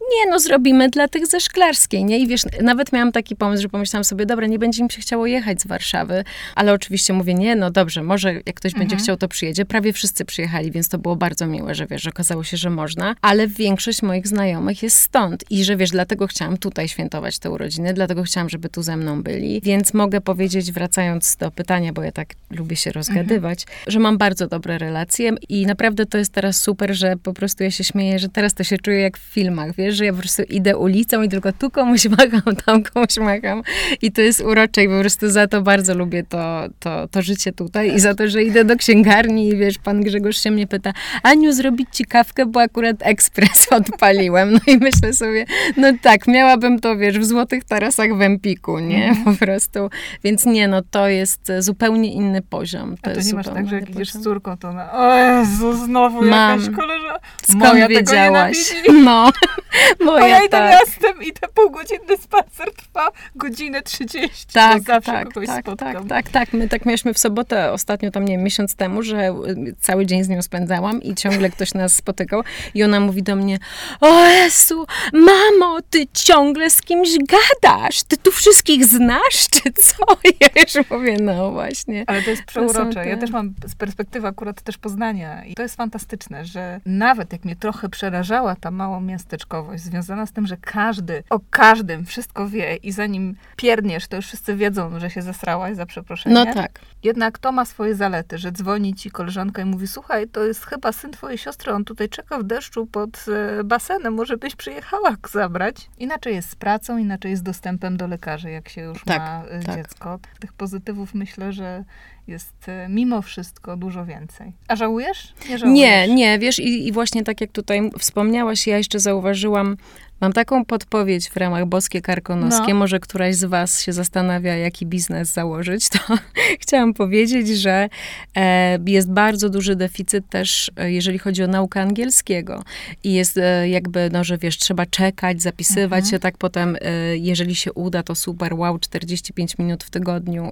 nie no, zrobimy dla tych ze Szklarskiej, nie? I wiesz, nawet miałam taki pomysł, że pomyślałam sobie, dobra, nie będzie mi się chciało jechać z Warszawy, ale oczywiście mówię, nie, no dobrze, może jak ktoś mhm. będzie chciał, to przyjedzie. Prawie wszyscy przyjechali, więc to było bardzo miłe, że wiesz, że okazało się, że można, ale większość moich znajomych jest stąd i że wiesz, dlatego chciałam tutaj świętować te urodziny, dlatego chciałam, żeby tu ze mną byli, więc mogę powiedzieć, wracając do pytania, bo ja tak lubię się rozgadywać, mhm. że mam bardzo dobre relacje i naprawdę to jest teraz super, że po prostu ja się śmieję, że teraz to się czuję jak w filmach, wiesz, że ja po prostu idę ulicą i tylko tu komuś macham, tam komuś macham i to jest urocze i po prostu za to bardzo lubię to, to, to życie tutaj i za to, że idę do księgarni i wiesz, pan Grzegorz się mnie pyta, Aniu, zrobić ci kawkę, bo akurat ekspres odpaliłem. No i myślę sobie, no tak, miałabym to, wiesz, w Złotych Tarasach w Empiku, nie? Mm. Po prostu. Więc nie, no to jest zupełnie inny poziom. To, A to nie masz tak, że jak idziesz z córką, to na, o Jezu, znowu Mam. jakaś koleżanka. Skąd Moja wiedziałaś? No, moja, ja idę tak. I te półgodzinny spacer trwa godzinę 30. Tak, zawsze tak, kogoś tak, spotkam. tak, tak, tak. My tak mieliśmy w sobotę ostatnio, tam nie wiem, miesiąc temu, że y, cały dzień z nią spędzałam i ciągle ktoś nas spotykał i ona mówi do mnie, o Jezu, mamo, ty ciągle z kimś gadasz, ty tu wszystkich znasz, czy co? Ja już mówię, no właśnie. Ale to jest przeurocze. To te... Ja też mam z perspektywy akurat też Poznania i to jest fantastyczne, że nawet jak mnie trochę przerażała ta mała miasteczkowość związana z tym, że każdy o każdym wszystko wie i zanim pierdniesz, to już wszyscy wiedzą, że się zesrałaś za przeproszenie. No tak. Jednak to ma swoje zalety, że dzwoni ci koleżanka i mówi, słuchaj, to jest chyba syn twojej siostry, on tutaj czeka w deszczu pod e, basenem, może byś przyjechała zabrać. Inaczej jest z pracą, inaczej jest z dostępem do lekarzy, jak się już tak, ma e, tak. dziecko. Tych pozytywów myślę, że jest e, mimo wszystko dużo więcej. A żałujesz? Nie, żałujesz. nie, nie wiesz, i, i właśnie tak jak tutaj wspomniałaś, ja jeszcze zauważyłam, Mam taką podpowiedź w ramach Boskie Karkonoskie. No. Może któraś z was się zastanawia, jaki biznes założyć. To chciałam powiedzieć, że e, jest bardzo duży deficyt też, e, jeżeli chodzi o naukę angielskiego. I jest e, jakby, no, że wiesz, trzeba czekać, zapisywać mhm. się, tak potem, e, jeżeli się uda, to super, wow, 45 minut w tygodniu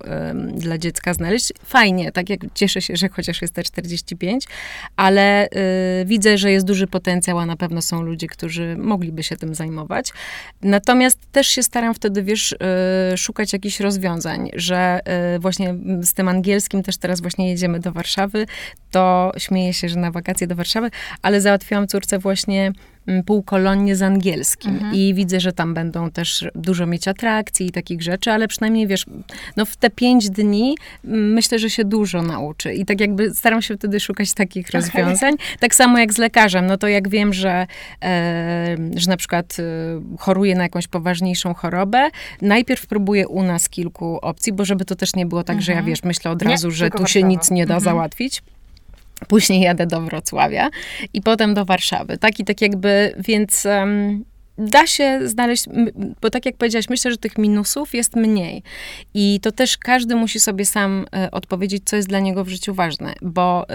dla dziecka znaleźć. Fajnie, tak jak cieszę się, że chociaż jest te 45, ale e, widzę, że jest duży potencjał, a na pewno są ludzie, którzy mogliby się tym zajmować. Natomiast też się staram wtedy, wiesz, y, szukać jakichś rozwiązań, że y, właśnie z tym angielskim też teraz właśnie jedziemy do Warszawy, to śmieję się, że na wakacje do Warszawy, ale załatwiłam córce właśnie Mm, półkolonnie z angielskim mhm. i widzę, że tam będą też dużo mieć atrakcji i takich rzeczy, ale przynajmniej wiesz, no w te pięć dni mm, myślę, że się dużo nauczy i tak jakby staram się wtedy szukać takich okay. rozwiązań. Tak samo jak z lekarzem, no to jak wiem, że, e, że na przykład e, choruję na jakąś poważniejszą chorobę, najpierw próbuję u nas kilku opcji, bo żeby to też nie było tak, mhm. że ja mhm. wiesz, myślę od razu, nie, że tu się nic nie da mhm. załatwić. Później jadę do Wrocławia i potem do Warszawy. Tak i tak jakby, więc um, da się znaleźć, bo tak jak powiedziałaś, myślę, że tych minusów jest mniej. I to też każdy musi sobie sam y, odpowiedzieć, co jest dla niego w życiu ważne. Bo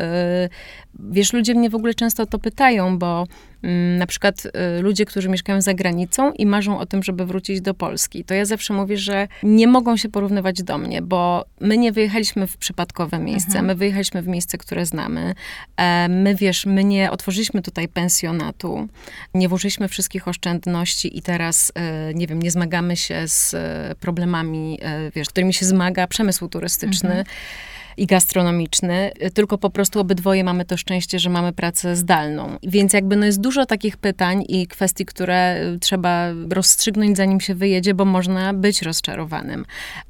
y, wiesz, ludzie mnie w ogóle często to pytają, bo na przykład y, ludzie, którzy mieszkają za granicą i marzą o tym, żeby wrócić do Polski, to ja zawsze mówię, że nie mogą się porównywać do mnie, bo my nie wyjechaliśmy w przypadkowe miejsce, mhm. my wyjechaliśmy w miejsce, które znamy. E, my, wiesz, my nie otworzyliśmy tutaj pensjonatu, nie włożyliśmy wszystkich oszczędności i teraz, e, nie wiem, nie zmagamy się z e, problemami, wiesz, którymi się zmaga przemysł turystyczny. Mhm i gastronomiczny, tylko po prostu obydwoje mamy to szczęście, że mamy pracę zdalną. Więc jakby no jest dużo takich pytań i kwestii, które trzeba rozstrzygnąć zanim się wyjedzie, bo można być rozczarowanym.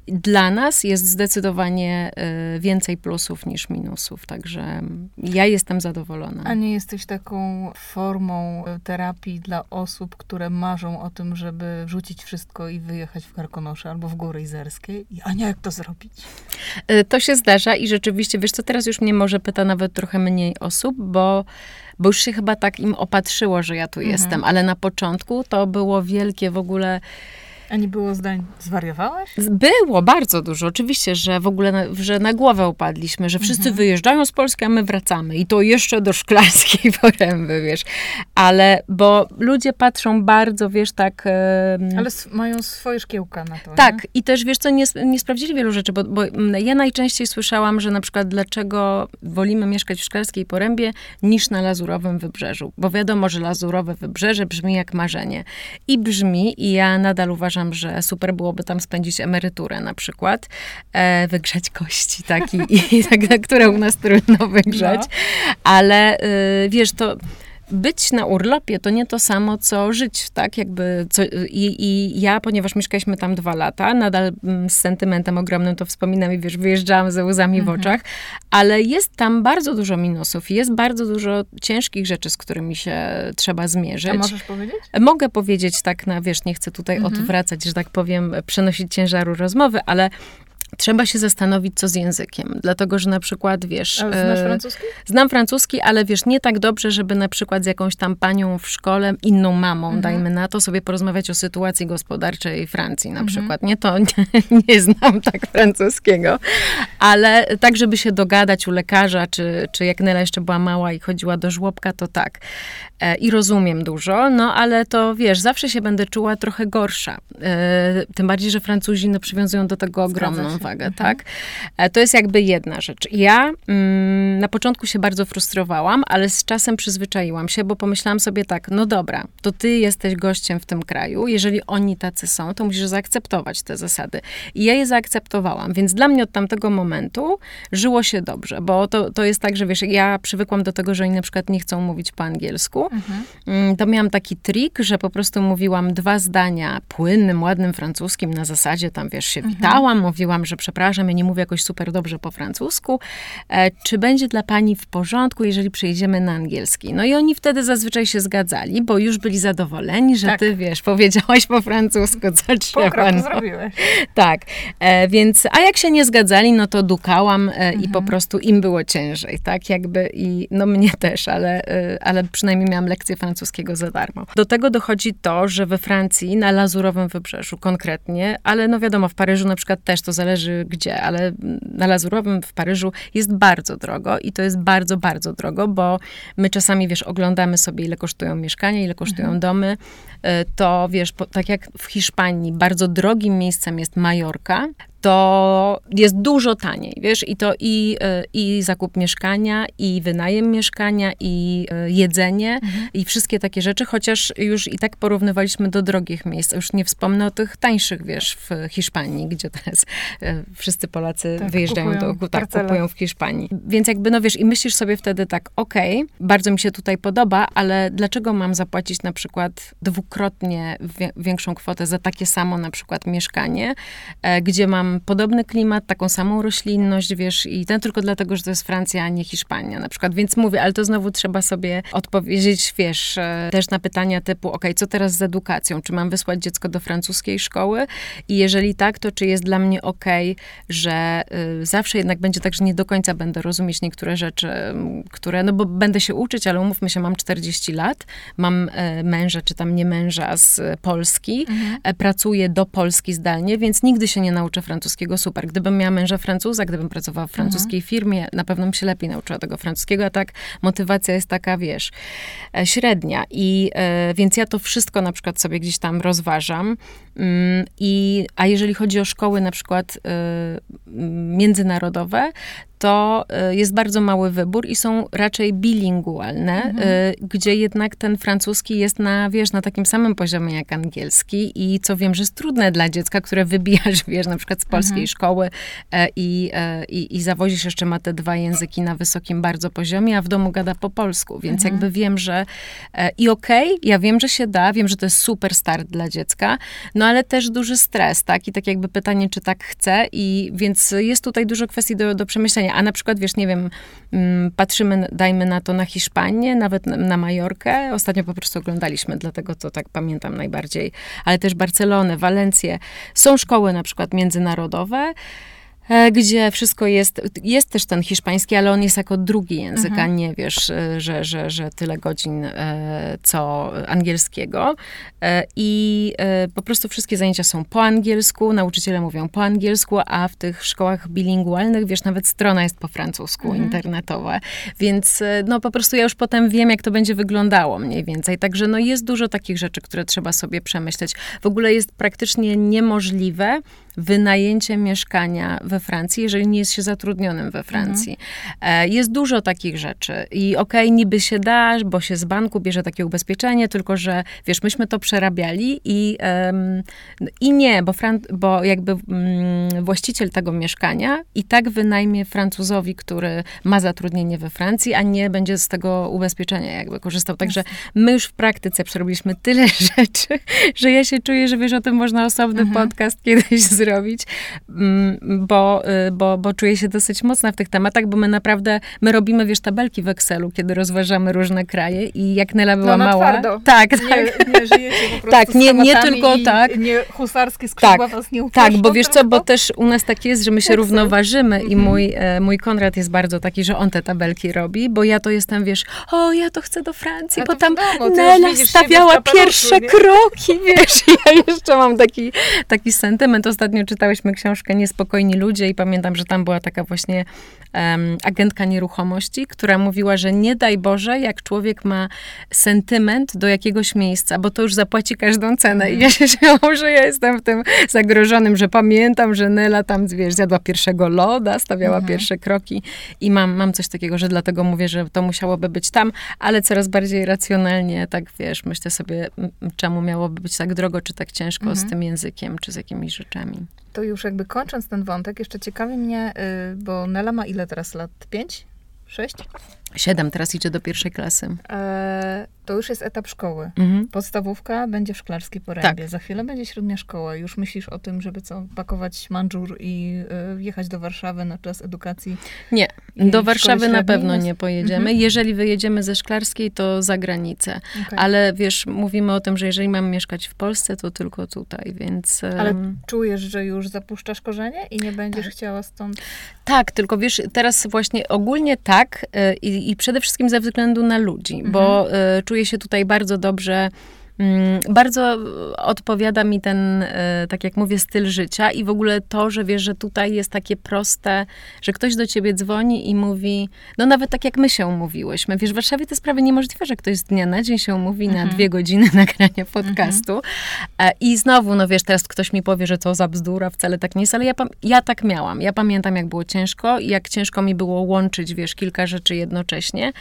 Dla nas jest zdecydowanie y, więcej plusów niż minusów, także ja jestem zadowolona. A nie jesteś taką formą y, terapii dla osób, które marzą o tym, żeby wrzucić wszystko i wyjechać w Karkonosze albo w Góry Izerskie? A nie, jak to zrobić? Y, to się zdarza i rzeczywiście, wiesz co, teraz już mnie może pyta nawet trochę mniej osób, bo, bo już się chyba tak im opatrzyło, że ja tu mhm. jestem, ale na początku to było wielkie w ogóle a nie było zdań, zwariowałaś? Było, bardzo dużo. Oczywiście, że w ogóle na, że na głowę upadliśmy, że wszyscy mhm. wyjeżdżają z Polski, a my wracamy. I to jeszcze do szklarskiej poręby, wiesz. Ale, bo ludzie patrzą bardzo, wiesz, tak... Ale mają swoje szkiełka na to, Tak. Nie? I też, wiesz co, nie, nie sprawdzili wielu rzeczy, bo, bo ja najczęściej słyszałam, że na przykład dlaczego wolimy mieszkać w szklarskiej porębie niż na Lazurowym Wybrzeżu. Bo wiadomo, że Lazurowe Wybrzeże brzmi jak marzenie. I brzmi, i ja nadal uważam, uważam, że super byłoby tam spędzić emeryturę na przykład, e, wygrzać kości, tak, i, i tak, które u nas trudno wygrzać, no. ale y, wiesz, to być na urlopie to nie to samo, co żyć, tak? Jakby co, i, i, ja, ponieważ mieszkaliśmy tam dwa lata, nadal mm, z sentymentem ogromnym to wspominam i wiesz, wyjeżdżałam ze łzami mhm. w oczach, ale jest tam bardzo dużo minusów i jest bardzo dużo ciężkich rzeczy, z którymi się trzeba zmierzyć. A możesz powiedzieć? Mogę powiedzieć tak na, wiesz, nie chcę tutaj mhm. odwracać, że tak powiem, przenosić ciężaru rozmowy, ale Trzeba się zastanowić, co z językiem. Dlatego, że na przykład, wiesz... A znasz e, francuski? Znam francuski, ale wiesz, nie tak dobrze, żeby na przykład z jakąś tam panią w szkole, inną mamą, mhm. dajmy na to, sobie porozmawiać o sytuacji gospodarczej Francji na mhm. przykład. Nie, to nie, nie, znam tak francuskiego, ale tak, żeby się dogadać u lekarza, czy, czy jak Nela jeszcze była mała i chodziła do żłobka, to tak. E, I rozumiem dużo, no ale to, wiesz, zawsze się będę czuła trochę gorsza. E, tym bardziej, że Francuzi no, przywiązują do tego ogromną uwagę, mhm. tak? E, to jest jakby jedna rzecz. Ja mm, na początku się bardzo frustrowałam, ale z czasem przyzwyczaiłam się, bo pomyślałam sobie tak, no dobra, to ty jesteś gościem w tym kraju, jeżeli oni tacy są, to musisz zaakceptować te zasady. I ja je zaakceptowałam, więc dla mnie od tamtego momentu żyło się dobrze, bo to, to jest tak, że wiesz, ja przywykłam do tego, że oni na przykład nie chcą mówić po angielsku, mhm. Mm, to miałam taki trik, że po prostu mówiłam dwa zdania płynnym, ładnym francuskim na zasadzie, tam wiesz, się mhm. witałam, mówiłam, że przepraszam, ja nie mówię jakoś super dobrze po francusku, e, czy będzie dla pani w porządku, jeżeli przejdziemy na angielski? No i oni wtedy zazwyczaj się zgadzali, bo już byli zadowoleni, że Tak. ty, wiesz, powiedziałaś po francusku, co trzeba. no. zrobiłeś. Tak, e, więc, a jak się nie zgadzali, no to dukałam e, i Mhm. po prostu im było ciężej, tak, jakby i, no mnie też, ale, ale przynajmniej miałam lekcję francuskiego za darmo. Do tego dochodzi to, że we Francji, na Lazurowym Wybrzeżu konkretnie, ale no wiadomo, w Paryżu na przykład też, to zależy gdzie, ale na Lazurowym w Paryżu jest bardzo drogo i to jest bardzo, bardzo drogo, bo my czasami, wiesz, oglądamy sobie, ile kosztują mieszkania, ile kosztują Mhm. domy, e, to wiesz, po, tak jak w Hiszpanii bardzo drogim miejscem jest Majorka, to jest dużo taniej, wiesz, i to i, e, i zakup mieszkania, i wynajem mieszkania, i e, jedzenie, Mhm. i wszystkie takie rzeczy, chociaż już i tak porównywaliśmy do drogich miejsc. Już nie wspomnę o tych tańszych, wiesz, w Hiszpanii, gdzie teraz e, wszyscy Polacy Tak, wyjeżdżają kupują do, tak, parcele. kupują w Hiszpanii. Więc jakby, no wiesz, i myślisz sobie wtedy tak, okej, bardzo mi się tutaj podoba, ale dlaczego mam zapłacić na przykład dwukrotnie większą kwotę za takie samo na przykład mieszkanie, gdzie mam podobny klimat, taką samą roślinność, wiesz, i ten tylko dlatego, że to jest Francja, a nie Hiszpania na przykład. Więc mówię, ale to znowu trzeba sobie odpowiedzieć, wiesz, e, też na pytania typu, okej, co teraz z edukacją? Czy mam wysłać dziecko do francuskiej szkoły? I jeżeli tak, to czy jest dla mnie okej, że y, zawsze jednak będzie tak, że nie do końca będę rozumieć niektóre rzeczy, które, no bo będę się uczyć, ale umówmy się, mam 40 lat, mam e, męża, czy tam nie męża z Polski, e, pracuję do Polski zdalnie, więc nigdy się nie nauczę francuskiego super. Gdybym miała męża Francuza, gdybym pracowała w francuskiej firmie, na pewno bym się lepiej nauczyła tego francuskiego, a tak motywacja jest taka, wiesz, e, średnia. I e, więc ja to wszystko na przykład sobie gdzieś tam rozważam. Mm, I, a jeżeli chodzi o szkoły na przykład y, międzynarodowe, to y, jest bardzo mały wybór i są raczej bilingualne, y, gdzie jednak ten francuski jest na, wiesz, na takim samym poziomie jak angielski i co wiem, że jest trudne dla dziecka, które wybijasz, wiesz, na przykład z polskiej szkoły e, i, e, i, i zawozisz jeszcze ma te dwa języki na wysokim bardzo poziomie, a w domu gada po polsku, więc jakby wiem, że e, i okej, ja wiem, że się da, wiem, że to jest super start dla dziecka, no ale też duży stres, tak? I tak jakby pytanie, czy tak chcę. I więc jest tutaj dużo kwestii do, do przemyślenia, a na przykład, wiesz, nie wiem, mm, patrzymy, dajmy na to na Hiszpanię, nawet na, na Majorkę, ostatnio po prostu oglądaliśmy, dlatego to tak pamiętam najbardziej, ale też Barcelonę, Walencję. Są szkoły na przykład międzynarodowe, gdzie wszystko jest, jest też ten hiszpański, ale on jest jako drugi język, a nie wiesz, e, że, że, że tyle godzin e, co angielskiego. E, I e, po prostu wszystkie zajęcia są po angielsku, nauczyciele mówią po angielsku, a w tych szkołach bilingualnych, wiesz, nawet strona jest po francusku, internetowa. Więc e, no po prostu ja już potem wiem, jak to będzie wyglądało mniej więcej. Także no jest dużo takich rzeczy, które trzeba sobie przemyśleć. W ogóle jest praktycznie niemożliwe wynajęcie mieszkania we Francji, jeżeli nie jest się zatrudnionym we Francji. E, Jest dużo takich rzeczy i okej, niby się da, bo się z banku bierze takie ubezpieczenie, tylko że, wiesz, myśmy to przerabiali i, em, i nie, bo, Fran- bo jakby mm, właściciel tego mieszkania i tak wynajmie Francuzowi, który ma zatrudnienie we Francji, a nie będzie z tego ubezpieczenia jakby korzystał. Także my już w praktyce przerobiliśmy tyle rzeczy, że ja się czuję, że wiesz, o tym można osobny podcast kiedyś zrobić, mm, bo, y, bo, bo czuję się dosyć mocna w tych tematach, bo my naprawdę, my robimy, wiesz, tabelki w Excelu, kiedy rozważamy różne kraje i jak Nela była No, mała... twardo. Tak, tak. Nie, nie żyjecie po prostu Tak, nie- nie tylko tak. Nie husarskie skrzydła Tak, was nie Tak, upuszczą, bo wiesz co, bo też u nas tak jest, że my się Excel. równoważymy i mój, e, mój Konrad jest bardzo taki, że on te tabelki robi, bo ja to jestem, wiesz, o, ja to chcę do Francji, A bo tam wiadomo, Nela stawiała pierwsze nie? kroki, wiesz, ja jeszcze mam taki, taki sentyment. Ostatnio czytałyśmy książkę Niespokojni ludzie i pamiętam, że tam była taka właśnie em, agentka nieruchomości, która mówiła, że nie daj Boże, jak człowiek ma sentyment do jakiegoś miejsca, bo to już zapłaci każdą cenę. I ja się śmiałam, że ja jestem w tym zagrożonym, że pamiętam, że Nela tam, wiesz, zjadła pierwszego loda, stawiała pierwsze kroki i mam, mam coś takiego, że dlatego mówię, że to musiałoby być tam, ale coraz bardziej racjonalnie, tak wiesz, myślę sobie, czemu miałoby być tak drogo, czy tak ciężko z tym językiem, czy z jakimiś rzeczami. To już jakby kończąc ten wątek, jeszcze ciekawi mnie, y, bo Nela ma ile teraz lat? Pięć? Sześć? Siedem, teraz idzie do pierwszej klasy. E, to już jest etap szkoły. Mhm. Podstawówka będzie w Szklarskiej Porębie. Tak. Za chwilę będzie średnia szkoła. Już myślisz o tym, żeby co, pakować mandżur i y, jechać do Warszawy na czas edukacji? Nie, do Warszawy na pewno nie pojedziemy. Mhm. Jeżeli wyjedziemy ze Szklarskiej, to za granicę. Okay. Ale wiesz, mówimy o tym, że jeżeli mamy mieszkać w Polsce, to tylko tutaj, więc... Ale czujesz, że już zapuszczasz korzenie i nie będziesz tak. chciała stąd... Tak, tylko wiesz, teraz właśnie ogólnie tak y, i, i przede wszystkim ze względu na ludzi, mhm. bo y, czuję się tutaj bardzo dobrze bardzo odpowiada mi ten, e, tak jak mówię, styl życia i w ogóle to, że wiesz, że tutaj jest takie proste, że ktoś do ciebie dzwoni i mówi, no nawet tak jak my się umówiłyśmy. Wiesz, w Warszawie to jest prawie niemożliwe, że ktoś z dnia na dzień się umówi mhm. na dwie godziny nagrania podcastu. Mhm. I znowu, no wiesz, teraz ktoś mi powie, że co za bzdura, wcale tak nie jest, ale ja, ja tak miałam. Ja pamiętam, jak było ciężko i jak ciężko mi było łączyć, wiesz, kilka rzeczy jednocześnie.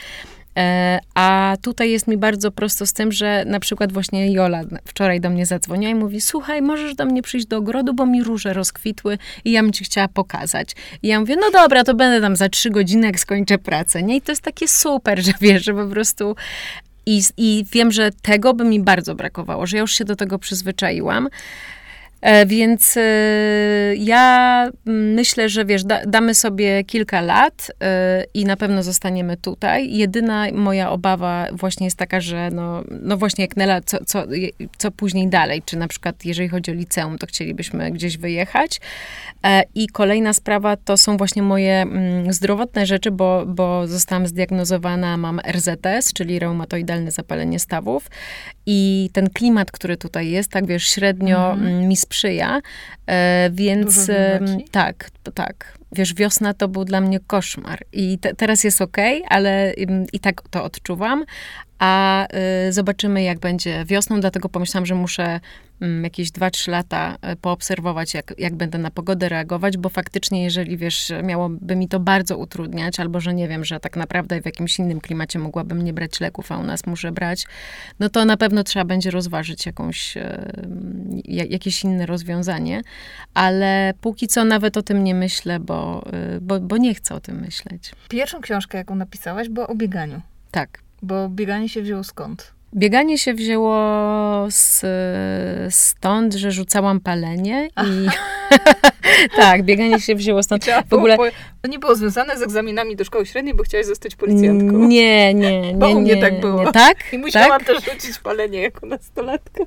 E, a tutaj jest mi bardzo prosto z tym, że na przykład właśnie Jola wczoraj do mnie zadzwoniła i mówi: Słuchaj, możesz do mnie przyjść do ogrodu, bo mi róże rozkwitły i ja bym ci chciała pokazać. I ja mówię: No dobra, to będę tam za trzy godziny, jak skończę pracę. Nie? I to jest takie super, że wiesz, że po prostu. I, I wiem, że tego by mi bardzo brakowało, że ja już się do tego przyzwyczaiłam. E, więc e, ja myślę, że wiesz, da, damy sobie kilka lat e, i na pewno zostaniemy tutaj. Jedyna moja obawa właśnie jest taka, że no, no właśnie jak Nela, co, co, co później dalej? Czy na przykład jeżeli chodzi o liceum, to chcielibyśmy gdzieś wyjechać. I kolejna sprawa to są właśnie moje mm, zdrowotne rzeczy, bo, bo zostałam zdiagnozowana, mam RZS, czyli reumatoidalne zapalenie stawów. I ten klimat, który tutaj jest, tak wiesz, średnio mhm. mi sprzyja, e, więc tak, tak. Wiesz, wiosna to był dla mnie koszmar i te, teraz jest ok, ale i tak to odczuwam, a y, zobaczymy, jak będzie wiosną, dlatego pomyślałam, że muszę mm, jakieś 2-3 lata y, poobserwować, jak, jak będę na pogodę reagować, bo faktycznie, jeżeli wiesz, miałoby mi to bardzo utrudniać, albo że nie wiem, że tak naprawdę w jakimś innym klimacie mogłabym nie brać leków, a u nas muszę brać, no to na pewno trzeba będzie rozważyć jakąś, y, jakieś inne rozwiązanie, ale póki co nawet o tym nie myślę, bo, bo, bo nie chcę o tym myśleć. Pierwszą książkę, jaką napisałaś, była o bieganiu. Tak. Bo bieganie się wzięło skąd? Bieganie się wzięło z, stąd, że rzucałam palenie i tak, bieganie się wzięło stąd. W ogóle to nie było związane z egzaminami do szkoły średniej, bo chciałaś zostać policjantką. Nie, nie, nie. Bo u mnie tak było. Nie, tak? I musiałam tak? też rzucić palenie jako nastolatka.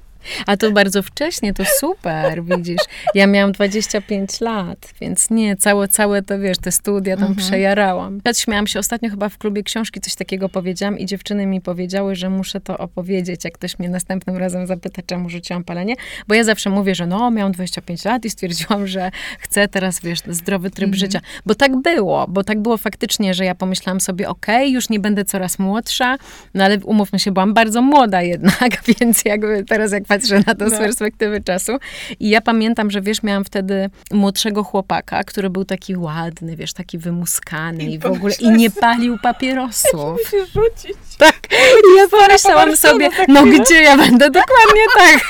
A to bardzo wcześnie, to super, widzisz. Ja miałam 25 lat, więc nie, całe, całe to, wiesz, te studia tam mhm. przejarałam. Ja śmiałam się ostatnio chyba w klubie książki, coś takiego powiedziałam i dziewczyny mi powiedziały, że muszę to opowiedzieć, jak ktoś mnie następnym razem zapyta, czemu rzuciłam palenie, bo ja zawsze mówię, że no, miałam 25 lat i stwierdziłam, że chcę teraz, wiesz, zdrowy tryb mhm. życia. Bo tak było, bo tak było faktycznie, że ja pomyślałam sobie, okej, okay, już nie będę coraz młodsza, no ale umówmy się, byłam bardzo młoda jednak, więc jakby teraz jak patrzę na to z no. perspektywy czasu. I ja pamiętam, że wiesz, miałam wtedy młodszego chłopaka, który był taki ładny, wiesz, taki wymuskany i, i w ogóle, i nie palił papierosów. Musisz rzucić. Tak. I ja pomyślałam sobie, no gdzie ja będę? Dokładnie tak.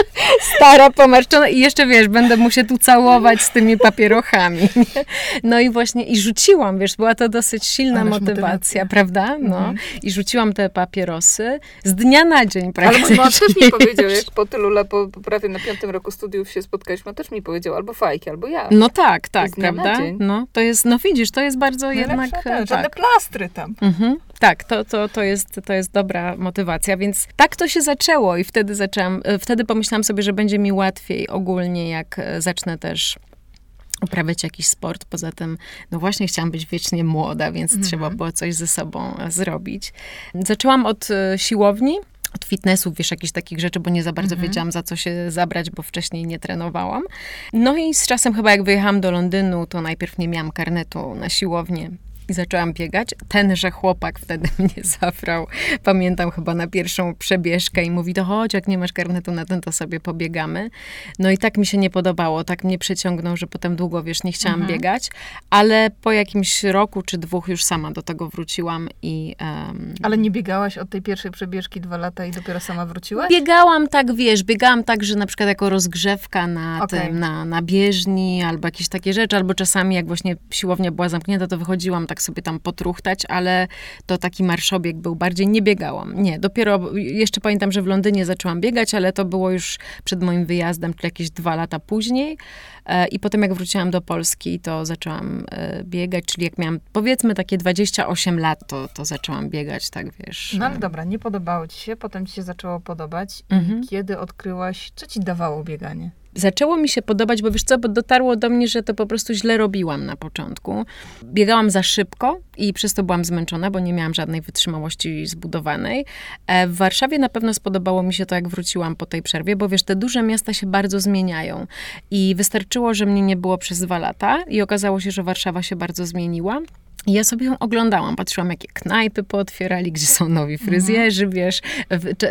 Stara, pomarszczona i jeszcze, wiesz, będę mu się tu całować z tymi papierochami. Nie? No i właśnie, i rzuciłam, wiesz, była to dosyć silna motywacja, motywacja, prawda? No. Mhm. I rzuciłam te papierosy z dnia na dzień praktycznie. Ale mąż też mi powiedział, jak po tylu lat, po, po prawie na piątym roku studiów się spotkaliśmy, on też mi powiedział, albo fajki, albo ja. No tak, tak, prawda? No, to jest, no widzisz, to jest bardzo no jednak... Tak, żadne plastry tam. Mhm. Tak, to, to, to, jest, to jest dobra motywacja, więc tak to się zaczęło i wtedy zaczęłam, e, wtedy pomyślałam sobie, że będzie mi łatwiej ogólnie, jak e, zacznę też uprawiać jakiś sport. Poza tym, no właśnie chciałam być wiecznie młoda, więc mhm. trzeba było coś ze sobą e, zrobić. Zaczęłam od siłowni, od fitnessu, wiesz, jakichś takich rzeczy, bo nie za bardzo mhm. wiedziałam, za co się zabrać, bo wcześniej nie trenowałam. No i z czasem chyba jak wyjechałam do Londynu, to najpierw nie miałam karnetu na siłownię i zaczęłam biegać. Tenże chłopak wtedy mnie zabrał, pamiętam chyba na pierwszą przebieżkę i mówi, to chodź, jak nie masz karnetu na ten, to sobie pobiegamy. No i tak mi się nie podobało, tak mnie przeciągnął, że potem długo, wiesz, nie chciałam mhm. biegać, ale po jakimś roku czy dwóch już sama do tego wróciłam i... Um, ale nie biegałaś od tej pierwszej przebieżki dwa lata i dopiero sama wróciłaś? Biegałam tak, wiesz, biegałam tak, że na przykład jako rozgrzewka na, okay. tym, na, na bieżni albo jakieś takie rzeczy, albo czasami jak właśnie siłownia była zamknięta, to wychodziłam tak tak sobie tam potruchtać, ale to taki marszobieg był bardziej, nie biegałam. Nie, dopiero, jeszcze pamiętam, że w Londynie zaczęłam biegać, ale to było już przed moim wyjazdem, czyli jakieś dwa lata później. E, I potem jak wróciłam do Polski, to zaczęłam e, biegać, czyli jak miałam powiedzmy takie 28 lat, to, to zaczęłam biegać, tak wiesz. No ale dobra, nie podobało ci się, potem ci się zaczęło podobać. Mhm. Kiedy odkryłaś, co ci dawało bieganie? Zaczęło mi się podobać, bo wiesz co, bo dotarło do mnie, że to po prostu źle robiłam na początku. Biegałam za szybko i przez to byłam zmęczona, bo nie miałam żadnej wytrzymałości zbudowanej. E, w Warszawie na pewno spodobało mi się to, jak wróciłam po tej przerwie, bo wiesz, te duże miasta się bardzo zmieniają. I wystarczyło, że mnie nie było przez dwa lata i okazało się, że Warszawa się bardzo zmieniła. Ja sobie ją oglądałam, patrzyłam, jakie knajpy pootwierali, gdzie są nowi fryzjerzy, mhm. wiesz.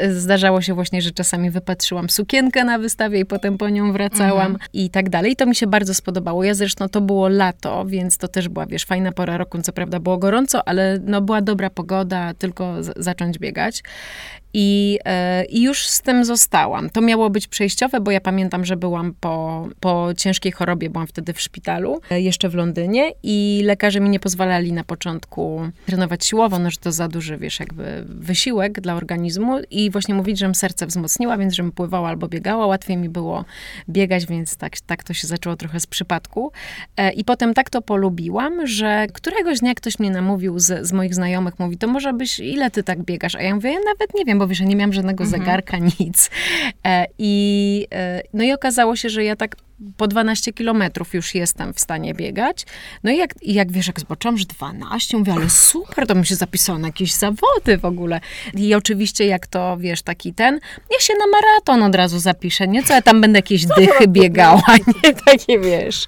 Zdarzało się właśnie, że czasami wypatrzyłam sukienkę na wystawie i potem po nią wracałam mhm. i tak dalej. I to mi się bardzo spodobało. Ja zresztą, to było lato, więc to też była, wiesz, fajna pora roku. Co prawda było gorąco, ale no była dobra pogoda, tylko zacząć biegać. I, e, I już z tym zostałam. To miało być przejściowe, bo ja pamiętam, że byłam po, po ciężkiej chorobie, byłam wtedy w szpitalu, e, jeszcze w Londynie i lekarze mi nie pozwalali na początku trenować siłowo, no że to za duży, wiesz, jakby wysiłek dla organizmu i właśnie mówić, żebym serce wzmocniła, więc żebym pływała albo biegała. Łatwiej mi było biegać, więc tak, tak to się zaczęło trochę z przypadku. E, I potem tak to polubiłam, że któregoś dnia ktoś mnie namówił z, z moich znajomych, mówi, to może byś, ile ty tak biegasz? A ja mówię, ja nawet nie wiem, bo wiesz, ja nie miałam żadnego mhm. zegarka, nic. E, I, e, no i okazało się, że ja tak po 12 kilometrów już jestem w stanie biegać. No i jak, jak wiesz, jak zobaczyłam, że 12, mówię, ale super, to bym się zapisała na jakieś zawody w ogóle. I oczywiście jak to, wiesz, taki ten, ja się na maraton od razu zapiszę, nie? Co ja tam będę jakieś dychy biegała, nie? Takie, wiesz.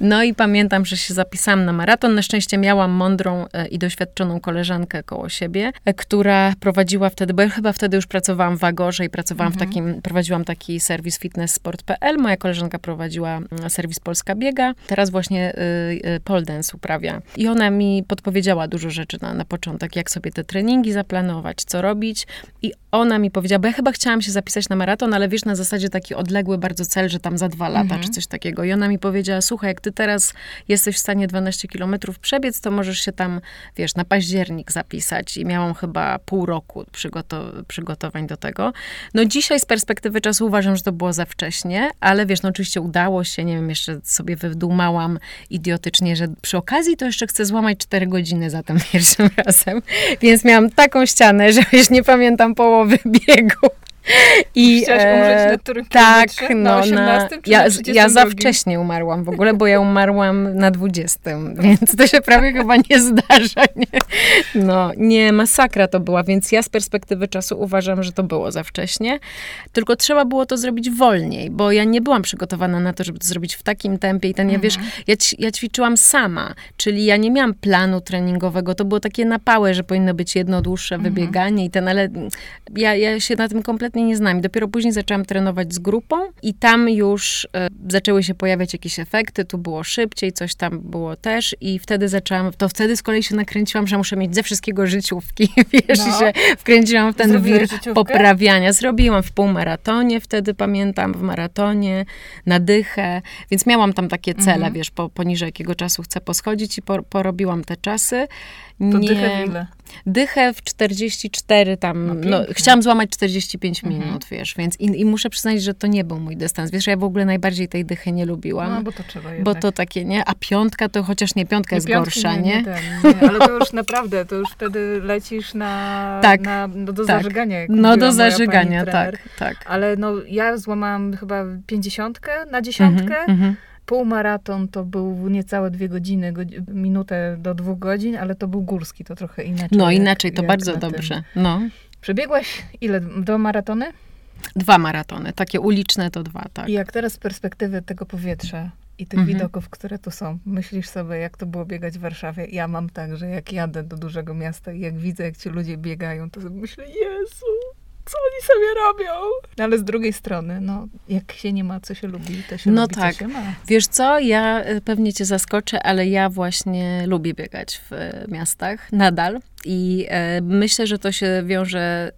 No i pamiętam, że się zapisałam na maraton. Na szczęście miałam mądrą e, i doświadczoną koleżankę koło siebie, e, która prowadziła wtedy, bo ja chyba wtedy już pracowałam w Agorze i pracowałam mhm. w takim, prowadziłam taki serwis fitnessport.pl. Moja koleżanka prowadziła prowadziła mm, serwis Polska Biega. Teraz właśnie y, y, pole dance uprawia. I ona mi podpowiedziała dużo rzeczy na, na początek, jak sobie te treningi zaplanować, co robić. I ona mi powiedziała, bo ja chyba chciałam się zapisać na maraton, ale wiesz, na zasadzie taki odległy bardzo cel, że tam za dwa lata, mhm. czy coś takiego. I ona mi powiedziała, słuchaj, jak ty teraz jesteś w stanie 12 kilometrów przebiec, to możesz się tam, wiesz, na październik zapisać. I miałam chyba pół roku przygoto przygotowań do tego. No dzisiaj z perspektywy czasu uważam, że to było za wcześnie, ale wiesz, no oczywiście udało udało się, nie wiem, jeszcze sobie wydumałam idiotycznie, że przy okazji to jeszcze chcę złamać 4 godziny za tym pierwszym razem. Więc miałam taką ścianę, że już nie pamiętam połowy biegu. I Chciałaś umrzeć na którym Tak, no, na 18 na, ja, ja za wcześnie umarłam w ogóle, bo ja umarłam na 20, więc to się prawie chyba nie zdarza. Nie? No, nie, masakra to była, więc ja z perspektywy czasu uważam, że to było za wcześnie. Tylko trzeba było to zrobić wolniej, bo ja nie byłam przygotowana na to, żeby to zrobić w takim tempie i ten, ja wiesz, mhm. ja, ja ćwiczyłam sama, czyli ja nie miałam planu treningowego, to było takie napałe, że powinno być jedno dłuższe mhm. wybieganie i ten, ale ja, ja się na tym kompletnie kompletnie nie znam. I dopiero później zaczęłam trenować z grupą i tam już e, zaczęły się pojawiać jakieś efekty, tu było szybciej, coś tam było też i wtedy zaczęłam, to wtedy z kolei się nakręciłam, że muszę mieć ze wszystkiego życiówki, wiesz, no. się wkręciłam w ten Zrobiłeś wir życiówkę? poprawiania. Zrobiłam w półmaratonie, wtedy pamiętam, w maratonie, na dychę, więc miałam tam takie cele, mhm. wiesz, po, poniżej jakiego czasu chcę poschodzić i po, porobiłam te czasy. To nie, dychę ile? Dychę w 44 tam, no, no chciałam złamać 45 mhm. minut, wiesz, więc i, i, muszę przyznać, że to nie był mój dystans. Wiesz, ja w ogóle najbardziej tej dychy nie lubiłam. No, bo to trzeba jednak. Bo to takie, nie? A piątka to chociaż nie, piątka nie, jest gorsza, nie? Nie, nie, nie, ale to już naprawdę, to już wtedy lecisz na, tak, na, no, do tak. zażygania. No do zażygania, tak, tak. Ale no ja złamałam chyba pięćdziesiątkę na dziesiątkę. Mhm, mhm. Półmaraton to był niecałe dwie godziny, minutę do dwóch godzin, ale to był górski, to trochę inaczej. No inaczej, to bardzo dobrze. No. Przebiegłaś ile? Dwa maratony? Dwa maratony, takie uliczne to dwa, tak. I jak teraz z perspektywy tego powietrza i tych mhm. widoków, które tu są, myślisz sobie, jak to było biegać w Warszawie? Ja mam tak, że jak jadę do dużego miasta i jak widzę, jak ci ludzie biegają, to myślę, Jezu, co oni sobie robią? No ale z drugiej strony, no, jak się nie ma, co się lubi, to się no lubi, tak. co się ma. Wiesz co, ja e, pewnie cię zaskoczę, ale ja właśnie lubię biegać w e, miastach, nadal. I e, myślę, że to się wiąże,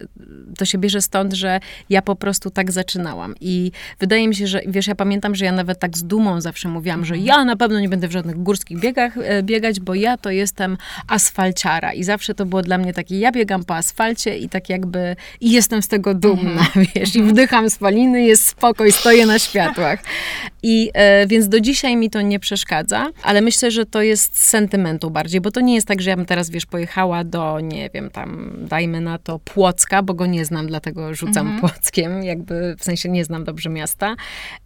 to się bierze stąd, że ja po prostu tak zaczynałam. I wydaje mi się, że wiesz, ja pamiętam, że ja nawet tak z dumą zawsze mówiłam, że ja na pewno nie będę w żadnych górskich biegach e, biegać, bo ja to jestem asfalciara. I zawsze to było dla mnie takie, ja biegam po asfalcie i tak jakby, i jestem z tego dumna, mhm. wiesz, i wdycham spaliny, jest spokój, stoję na światłach. I e, więc do dzisiaj mi to nie przeszkadza, ale myślę, że to jest sentymentu bardziej, bo to nie jest tak, że ja bym teraz, wiesz, pojechała do, nie wiem, tam, dajmy na to Płocka, bo go nie znam, dlatego rzucam mhm. Płockiem, jakby w sensie nie znam dobrze miasta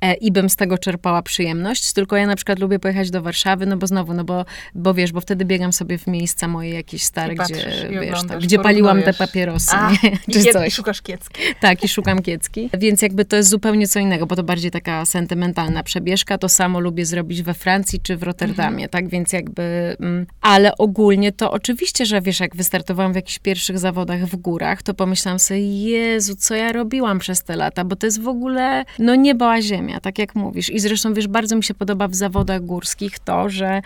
e, i bym z tego czerpała przyjemność, tylko ja na przykład lubię pojechać do Warszawy, no bo znowu, no bo, bo wiesz, bo wtedy biegam sobie w miejsca moje jakieś stare, gdzie, wiesz, tak, gdzie paliłam te papierosy, A, nie? czy i coś. I szukasz kiecki. Tak, i szukam kiecki, więc jakby to jest zupełnie co innego, bo to bardziej taka sentymentalna przebieżka, to samo lubię zrobić we Francji czy w Rotterdamie, mhm. tak, więc jakby, mm, ale ogólnie to oczywiście, że wiesz, jak wystartowałam w jakichś pierwszych zawodach w górach, to pomyślałam sobie, Jezu, co ja robiłam przez te lata, bo to jest w ogóle, no nieba ziemia, tak jak mówisz. I zresztą, wiesz, bardzo mi się podoba w zawodach górskich to, że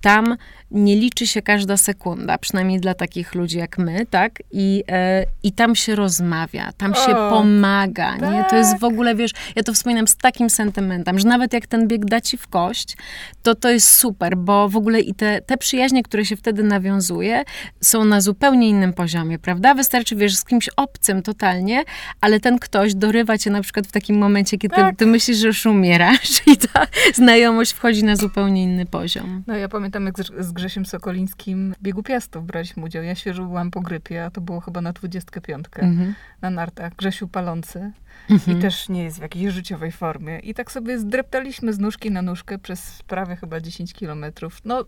tam nie liczy się każda sekunda, przynajmniej dla takich ludzi jak my, tak? I, e, i tam się rozmawia, tam się o, pomaga, tak. nie? To jest w tak. ogóle, wiesz, ja to wspominam z takim sentymentem, że nawet jak ten bieg da ci w kość, to to jest super, bo w ogóle i te, te przyjaźnie, które się wtedy nawiązuje, są na zupełnie innym poziomie, prawda? Wystarczy, wiesz, z kimś obcym totalnie, ale ten ktoś dorywa cię na przykład w takim momencie, kiedy tak. ty, ty myślisz, że już umierasz i ta znajomość wchodzi na zupełnie inny poziom. No ja pamiętam, jak z Grzesiem Sokolińskim w biegu Piastów braliśmy udział. Ja świeżo byłam po grypie, a to było chyba na 25 mhm. na nartach. Grzesiu palący mhm. i też nie jest w jakiejś życiowej formie. I tak sobie zdreptaliśmy z nóżki na nóżkę przez prawie chyba 10 kilometrów. No,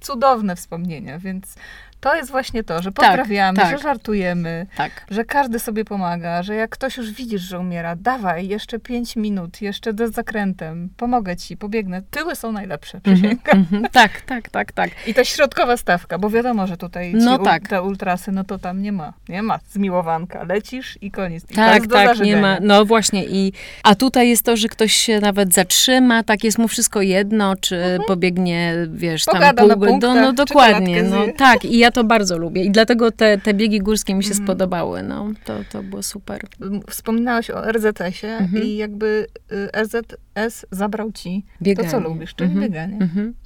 cudowne wspomnienia, więc to jest właśnie to, że pozdrawiamy, tak, tak. że żartujemy, tak. że każdy sobie pomaga, że jak ktoś już widzisz, że umiera, dawaj, jeszcze pięć minut, jeszcze do zakrętem, pomogę ci, pobiegnę. Tyły są najlepsze, mhm, przysięgam. Mm -hmm, tak, tak, tak, tak. I ta środkowa stawka, bo wiadomo, że tutaj no tak. te ultrasy, no to tam nie ma, nie ma zmiłowanka. Lecisz i koniec. I tak, tak, nie ma, no właśnie i, a tutaj jest to, że ktoś się nawet zatrzyma, tak jest mu wszystko jedno, czy mm -hmm. pobiegnie, wiesz, Pogada tam pół, no, no dokładnie, no tak i ja to bardzo lubię i dlatego te, te biegi górskie mi się mm. spodobały, no. To, to było super. Wspominałaś o RZS-ie mm -hmm. i jakby y, RZS zabrał ci bieganie. to, co lubisz, czyli mm -hmm. bieganie. Mm -hmm.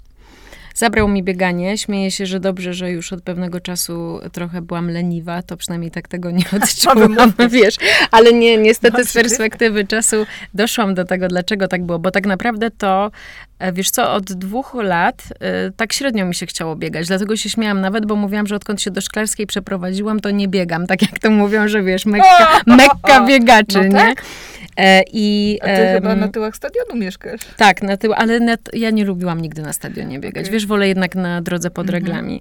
Zabrał mi bieganie. Śmieję się, że dobrze, że już od pewnego czasu trochę byłam leniwa, to przynajmniej tak tego nie odczułam, wiesz. Ale nie, niestety z perspektywy czasu doszłam do tego, dlaczego tak było, bo tak naprawdę to e, Wiesz co, od dwóch lat y, tak średnio mi się chciało biegać, dlatego się śmiałam nawet, bo mówiłam, że odkąd się do szklarskiej przeprowadziłam, to nie biegam, tak jak to mówią, że wiesz, mekka, mekka biegaczy, no nie? Tak? E, I, A ty e, chyba na tyłach stadionu mieszkasz. Tak, na tył, ale na, ja nie lubiłam nigdy na stadionie biegać. Okay. Wiesz, wolę jednak na drodze pod mhm. reglami.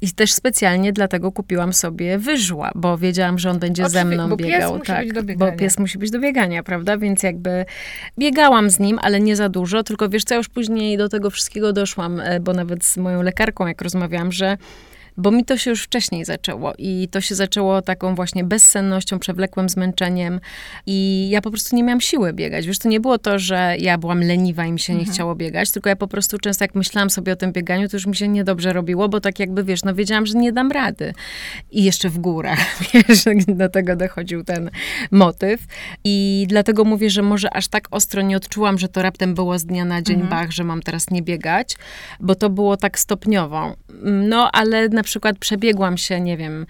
I też specjalnie dlatego kupiłam sobie wyżła, bo wiedziałam, że on będzie Oczywiście, ze mną bo biegał. Pies tak, musi być do biegania. bo pies musi być do biegania, prawda? Więc jakby biegałam z nim, ale nie za dużo, tylko wiesz co, ja już później do tego wszystkiego doszłam, e, bo nawet z moją lekarką, jak rozmawiałam, że bo mi to się już wcześniej zaczęło i to się zaczęło taką właśnie bezsennością, przewlekłym zmęczeniem i ja po prostu nie miałam siły biegać. Wiesz, to nie było to, że ja byłam leniwa i mi się mhm. nie chciało biegać, tylko ja po prostu często jak myślałam sobie o tym bieganiu, to już mi się niedobrze robiło, bo tak jakby, wiesz, no wiedziałam, że nie dam rady. I jeszcze w górach, wiesz, do tego dochodził ten motyw. I dlatego mówię, że może aż tak ostro nie odczułam, że to raptem było z dnia na dzień mhm. bach, że mam teraz nie biegać, bo to było tak stopniowo. No, ale na przykład przebiegłam się, nie wiem,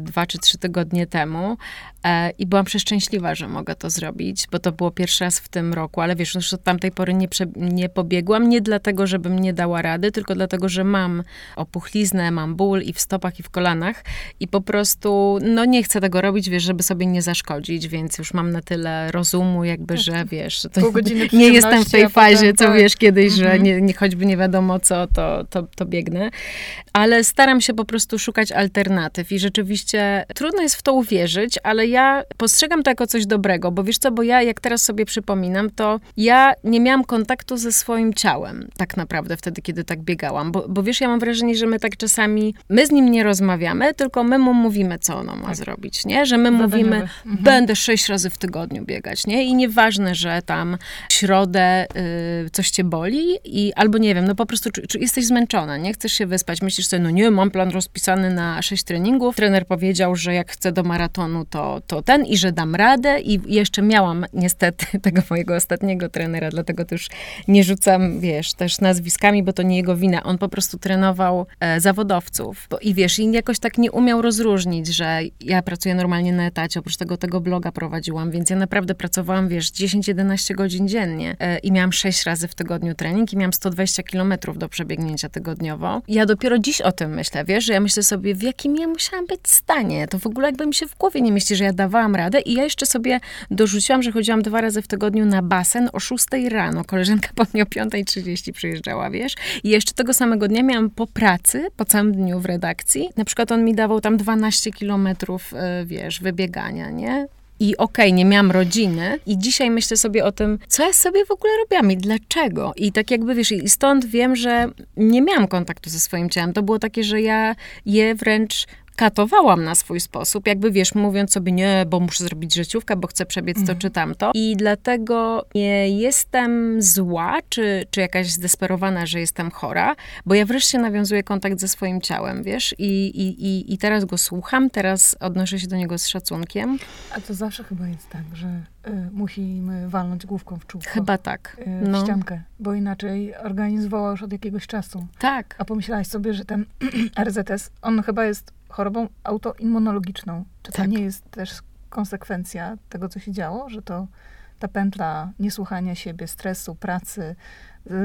dwa czy trzy tygodnie temu e, i byłam przeszczęśliwa, że mogę to zrobić, bo to było pierwszy raz w tym roku, ale wiesz, już od tamtej pory nie, prze, nie pobiegłam, nie dlatego, żebym nie dała rady, tylko dlatego, że mam opuchliznę, mam ból i w stopach, i w kolanach i po prostu, no nie chcę tego robić, wiesz, żeby sobie nie zaszkodzić, więc już mam na tyle rozumu, jakby, że tak. wiesz, to nie jestem w tej fazie, potem, co tak. wiesz kiedyś, mhm. że nie, nie, choćby nie wiadomo co, to, to, to biegnę, ale staram się po prostu szukać alternatyw i rzeczywiście rzeczywiście trudno jest w to uwierzyć, ale ja postrzegam to jako coś dobrego, bo wiesz co, bo ja jak teraz sobie przypominam, to ja nie miałam kontaktu ze swoim ciałem tak naprawdę wtedy, kiedy tak biegałam, bo, bo wiesz, ja mam wrażenie, że my tak czasami, my z nim nie rozmawiamy, tylko my mu mówimy, co ono ma tak. zrobić, nie? Że my mówimy, mhm. będę sześć razy w tygodniu biegać, nie? I nieważne, że tam w środę y, coś cię boli i albo nie wiem, no po prostu czy, czy jesteś zmęczona, nie? Chcesz się wyspać, myślisz sobie, no nie, mam plan rozpisany na sześć treningów. Trener powiedział, że jak chcę do maratonu, to, to ten i że dam radę. I jeszcze miałam niestety tego mojego ostatniego trenera, dlatego też nie rzucam, wiesz, też nazwiskami, bo to nie jego wina. On po prostu trenował e, zawodowców. Bo, I wiesz, i jakoś tak nie umiał rozróżnić, że ja pracuję normalnie na etacie, oprócz tego tego bloga prowadziłam, więc ja naprawdę pracowałam, wiesz, 10-11 godzin dziennie e, i miałam 6 razy w tygodniu trening i miałam 120 kilometrów do przebiegnięcia tygodniowo. Ja dopiero dziś o tym myślę, wiesz, że ja myślę sobie, w jakim ja musiałam być stanie. To w ogóle jakby mi się w głowie nie mieści, że ja dawałam radę i ja jeszcze sobie dorzuciłam, że chodziłam dwa razy w tygodniu na basen o 6 rano. Koleżanka po mnie o 5.30 przyjeżdżała, wiesz. I jeszcze tego samego dnia miałam po pracy, po całym dniu w redakcji. Na przykład on mi dawał tam 12 kilometrów, e, wiesz, wybiegania, nie? I okej, okay, nie miałam rodziny. I dzisiaj myślę sobie o tym, co ja sobie w ogóle robiłam i dlaczego. I tak jakby, wiesz, i stąd wiem, że nie miałam kontaktu ze swoim ciałem. To było takie, że ja je wręcz katowałam na swój sposób, jakby wiesz, mówiąc sobie nie, bo muszę zrobić życiówkę, bo chcę przebiec to mhm. czy tamto. I dlatego nie jestem zła, czy, czy jakaś zdesperowana, że jestem chora, bo ja wreszcie nawiązuję kontakt ze swoim ciałem, wiesz, i, i, i, i teraz go słucham, teraz odnoszę się do niego z szacunkiem. A to zawsze chyba jest tak, że y, musimy walnąć główką w czółko. Chyba tak. Y, no. ściankę, bo inaczej organizm woła już od jakiegoś czasu. Tak. A pomyślałaś sobie, że ten RZS, on chyba jest chorobą autoimmunologiczną. Czy to tak. nie jest też konsekwencja tego, co się działo, że to ta pętla niesłuchania siebie, stresu, pracy,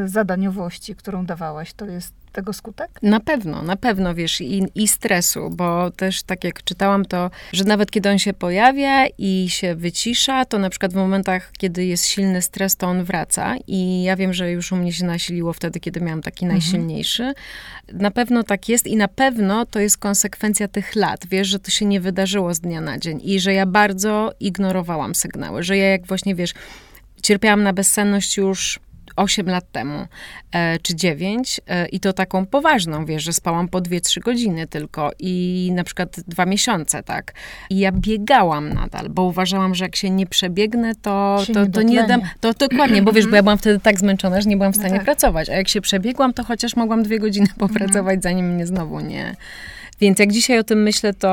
zadaniowości, którą dawałaś, to jest tego skutek? Na pewno, na pewno, wiesz, i, i stresu, bo też tak jak czytałam to, że nawet kiedy on się pojawia i się wycisza, to na przykład w momentach, kiedy jest silny stres, to on wraca i ja wiem, że już u mnie się nasiliło wtedy, kiedy miałam taki mhm. najsilniejszy. Na pewno tak jest i na pewno to jest konsekwencja tych lat, wiesz, że to się nie wydarzyło z dnia na dzień i że ja bardzo ignorowałam sygnały, że ja jak właśnie, wiesz, cierpiałam na bezsenność już 8 lat temu, e, czy 9 e, i to taką poważną, wiesz, że spałam po 2-3 godziny tylko i na przykład dwa miesiące, tak. I ja biegałam nadal, bo uważałam, że jak się nie przebiegnę, to, to, to nie dam, to, dokładnie, bo wiesz, bo ja byłam wtedy tak zmęczona, że nie byłam w no stanie no tak. pracować, a jak się przebiegłam, to chociaż mogłam dwie godziny popracować, mhm. zanim mnie znowu nie więc jak dzisiaj o tym myślę, to,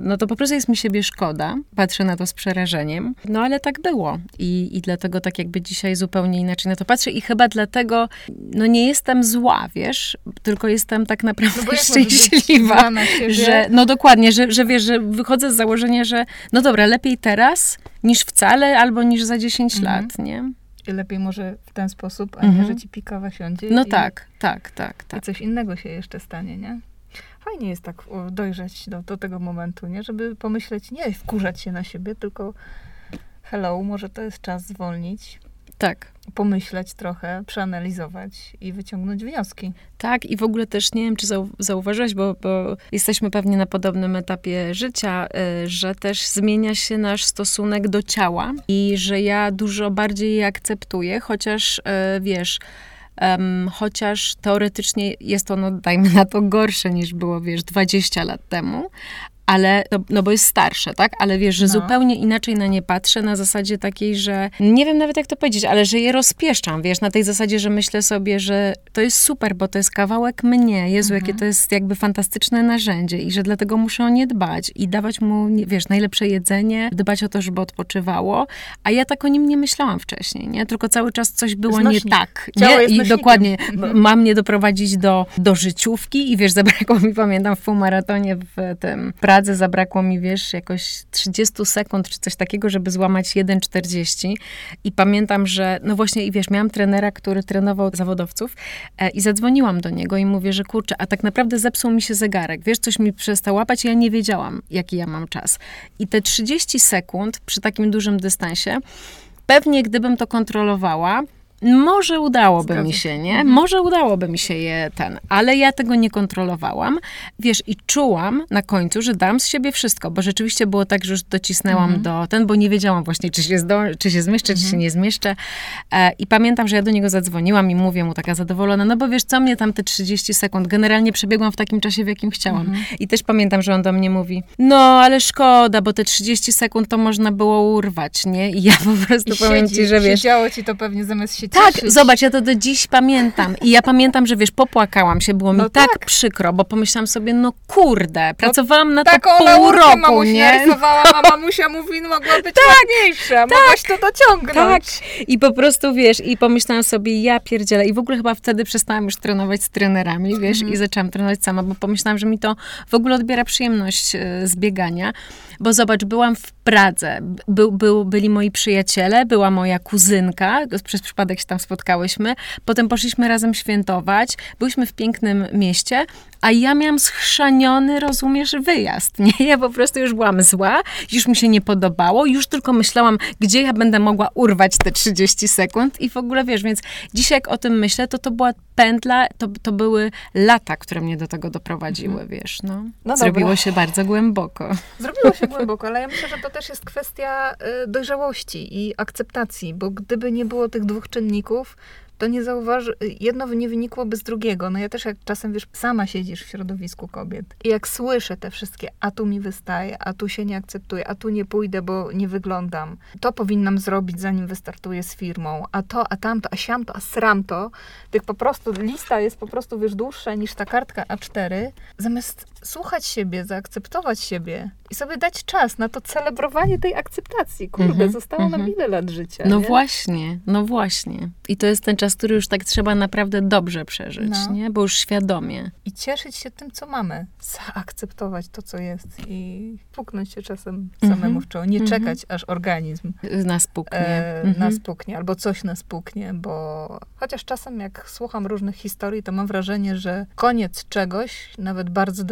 no to po prostu jest mi siebie szkoda. Patrzę na to z przerażeniem. No ale tak było. I, I dlatego tak jakby dzisiaj zupełnie inaczej na to patrzę. I chyba dlatego, no nie jestem zła, wiesz, tylko jestem tak naprawdę no szczęśliwa. Że, no dokładnie, że, że wiesz, że wychodzę z założenia, że no dobra, lepiej teraz niż wcale, albo niż za 10 mhm. lat, nie? I lepiej może w ten sposób, a nie, mhm. że ci pikawa siądzie. No i, tak, tak, tak, tak. I coś innego się jeszcze stanie, nie? Fajnie jest tak dojrzeć do, do tego momentu, nie? Żeby pomyśleć, nie wkurzać się na siebie, tylko hello, może to jest czas zwolnić. Tak. Pomyśleć trochę, przeanalizować i wyciągnąć wnioski. Tak, i w ogóle też nie wiem, czy zau zauważyłeś, bo, bo jesteśmy pewnie na podobnym etapie życia, y, że też zmienia się nasz stosunek do ciała i że ja dużo bardziej je akceptuję, chociaż y, wiesz, Um, chociaż teoretycznie jest ono, dajmy na to, gorsze niż było, wiesz, 20 lat temu, ale, no, no, bo jest starsze, tak? Ale wiesz, że no. zupełnie inaczej na nie patrzę, na zasadzie takiej, że nie wiem nawet jak to powiedzieć, ale że je rozpieszczam, wiesz, na tej zasadzie, że myślę sobie, że to jest super, bo to jest kawałek mnie, Jezu, mhm. jakie to jest jakby fantastyczne narzędzie i że dlatego muszę o nie dbać i dawać mu, wiesz, najlepsze jedzenie, dbać o to, żeby odpoczywało, a ja tak o nim nie myślałam wcześniej, nie? Tylko cały czas coś było Znośnik. nie tak, nie? I dokładnie, mhm. mam mnie doprowadzić do, do życiówki i wiesz, zabrakło mi, pamiętam, w półmaratonie w tym Pradze zabrakło mi, wiesz, jakoś 30 sekund czy coś takiego, żeby złamać 1,40. I pamiętam, że, no właśnie, i wiesz, miałam trenera, który trenował zawodowców i zadzwoniłam do niego i mówię, że kurczę, a tak naprawdę zepsuł mi się zegarek. Wiesz, coś mi przestał łapać ja nie wiedziałam, jaki ja mam czas. I te 30 sekund przy takim dużym dystansie, pewnie gdybym to kontrolowała, może udałoby Zgadza. mi się, nie? Mhm. Może udałoby mi się je ten, ale ja tego nie kontrolowałam. Wiesz, i czułam na końcu, że dam z siebie wszystko, bo rzeczywiście było tak, że już docisnęłam mhm. do ten, bo nie wiedziałam właśnie, czy się, zdo, czy się zmieszczę, czy się mhm. nie zmieszczę. E, I pamiętam, że ja do niego zadzwoniłam i mówię mu taka zadowolona, no bo wiesz, co mnie tam te 30 sekund, generalnie przebiegłam w takim czasie, w jakim chciałam. I też pamiętam, że on do mnie mówi, no ale szkoda, bo te 30 sekund to można było urwać, nie? I ja po prostu I powiem siedzi, ci, że wiesz... Siedziało ci to pewnie zamiast się Tak, cieszyć. zobacz, ja to do dziś pamiętam. I ja pamiętam, że wiesz, popłakałam się, było mi No tak. tak. przykro, bo pomyślałam sobie, no kurde, pracowałam na to Taką pół laurkę roku, mamusia nie? narysowała, a mamusia mówi, no mogła być ładniejsza, mogłaś to dociągnąć. Tak. I po prostu, wiesz, i pomyślałam sobie, ja pierdzielę. I w ogóle chyba wtedy przestałam już trenować z trenerami, wiesz, Mhm. i zaczęłam trenować sama, bo pomyślałam, że mi to w ogóle odbiera przyjemność e, z biegania. Bo zobacz, byłam w Pradze, był, był, byli moi przyjaciele, była moja kuzynka, przez przypadek się tam spotkałyśmy, potem poszliśmy razem świętować, byliśmy w pięknym mieście, a ja miałam schrzaniony, rozumiesz, wyjazd, nie? Ja po prostu już byłam zła, już mi się nie podobało, już tylko myślałam, gdzie ja będę mogła urwać te 30 sekund i w ogóle, wiesz, więc dzisiaj jak o tym myślę, to to była pętla, to, to były lata, które mnie do tego doprowadziły, wiesz, no. No Zrobiło dobra. się bardzo głęboko. Zrobiło się głęboko, ale ja myślę, że to też jest kwestia y, dojrzałości i akceptacji, bo gdyby nie było tych dwóch czynników, to nie zauważy, jedno nie wynikłoby z drugiego. No ja też jak czasem, wiesz, sama siedzisz w środowisku kobiet i jak słyszę te wszystkie, a tu mi wystaje, a tu się nie akceptuje, a tu nie pójdę, bo nie wyglądam, to powinnam zrobić, zanim wystartuję z firmą, a to, a tamto, a siamto, a sramto, tych po prostu, lista jest po prostu, wiesz, dłuższa niż ta kartka A4, zamiast słuchać siebie, zaakceptować siebie i sobie dać czas na to celebrowanie tej akceptacji. Kurde, Mhm, zostało nam mhm. ile lat życia, No nie? właśnie, no właśnie. I to jest ten czas, który już tak trzeba naprawdę dobrze przeżyć, No. nie? Bo już świadomie. I cieszyć się tym, co mamy. Zaakceptować to, co jest i puknąć się czasem Mhm. samemu w czoło. Nie Mhm. czekać, aż organizm Nas puknie. e, Mhm. nas puknie, albo coś nas puknie, bo chociaż czasem jak słucham różnych historii, to mam wrażenie, że koniec czegoś, nawet bardzo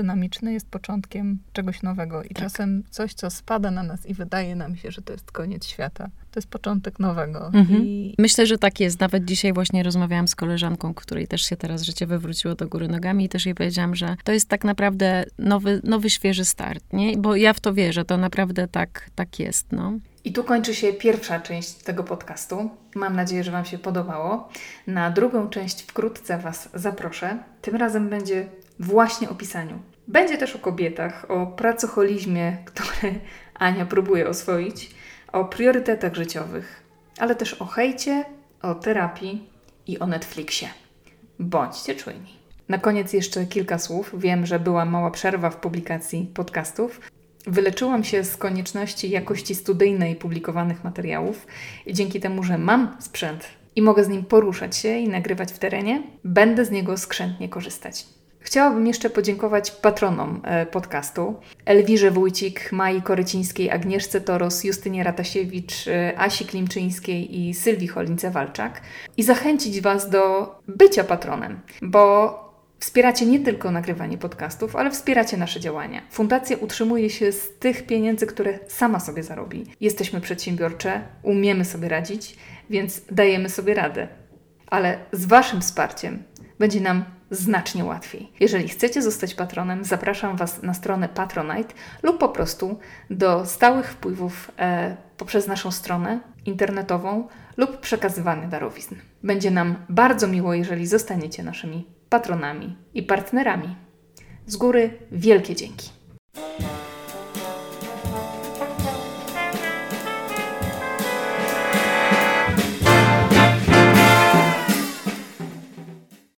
jest początkiem czegoś nowego. I Tak. czasem coś, co spada na nas i wydaje nam się, że to jest koniec świata, to jest początek nowego. Mhm. I Myślę, że tak jest. Nawet dzisiaj właśnie rozmawiałam z koleżanką, której też się teraz życie wywróciło do góry nogami i też jej powiedziałam, że to jest tak naprawdę nowy, nowy świeży start, nie? Bo ja w to wierzę, to naprawdę tak, tak jest, no. I tu kończy się pierwsza część tego podcastu. Mam nadzieję, że Wam się podobało. Na drugą część wkrótce Was zaproszę. Tym razem będzie właśnie o pisaniu. Będzie też o kobietach, o pracoholizmie, który Ania próbuje oswoić, o priorytetach życiowych, ale też o hejcie, o terapii i o Netflixie. Bądźcie czujni. Na koniec jeszcze kilka słów. Wiem, że była mała przerwa w publikacji podcastów. Wyleczyłam się z konieczności jakości studyjnej publikowanych materiałów i dzięki temu, że mam sprzęt i mogę z nim poruszać się i nagrywać w terenie, będę z niego skrzętnie korzystać. Chciałabym jeszcze podziękować patronom e, podcastu Elwirze Wójcik, Mai Korycińskiej, Agnieszce Toros, Justynie Ratasiewicz, e, Asi Klimczyńskiej i Sylwii Cholince-Walczak i zachęcić Was do bycia patronem, bo Wspieracie nie tylko nagrywanie podcastów, ale wspieracie nasze działania. Fundacja utrzymuje się z tych pieniędzy, które sama sobie zarobi. Jesteśmy przedsiębiorcze, umiemy sobie radzić, więc dajemy sobie radę. Ale z Waszym wsparciem będzie nam znacznie łatwiej. Jeżeli chcecie zostać patronem, zapraszam Was na stronę Patronite lub po prostu do stałych wpływów e, poprzez naszą stronę internetową lub przekazywanie darowizn. Będzie nam bardzo miło, jeżeli zostaniecie naszymi patronami i partnerami. Z góry wielkie dzięki.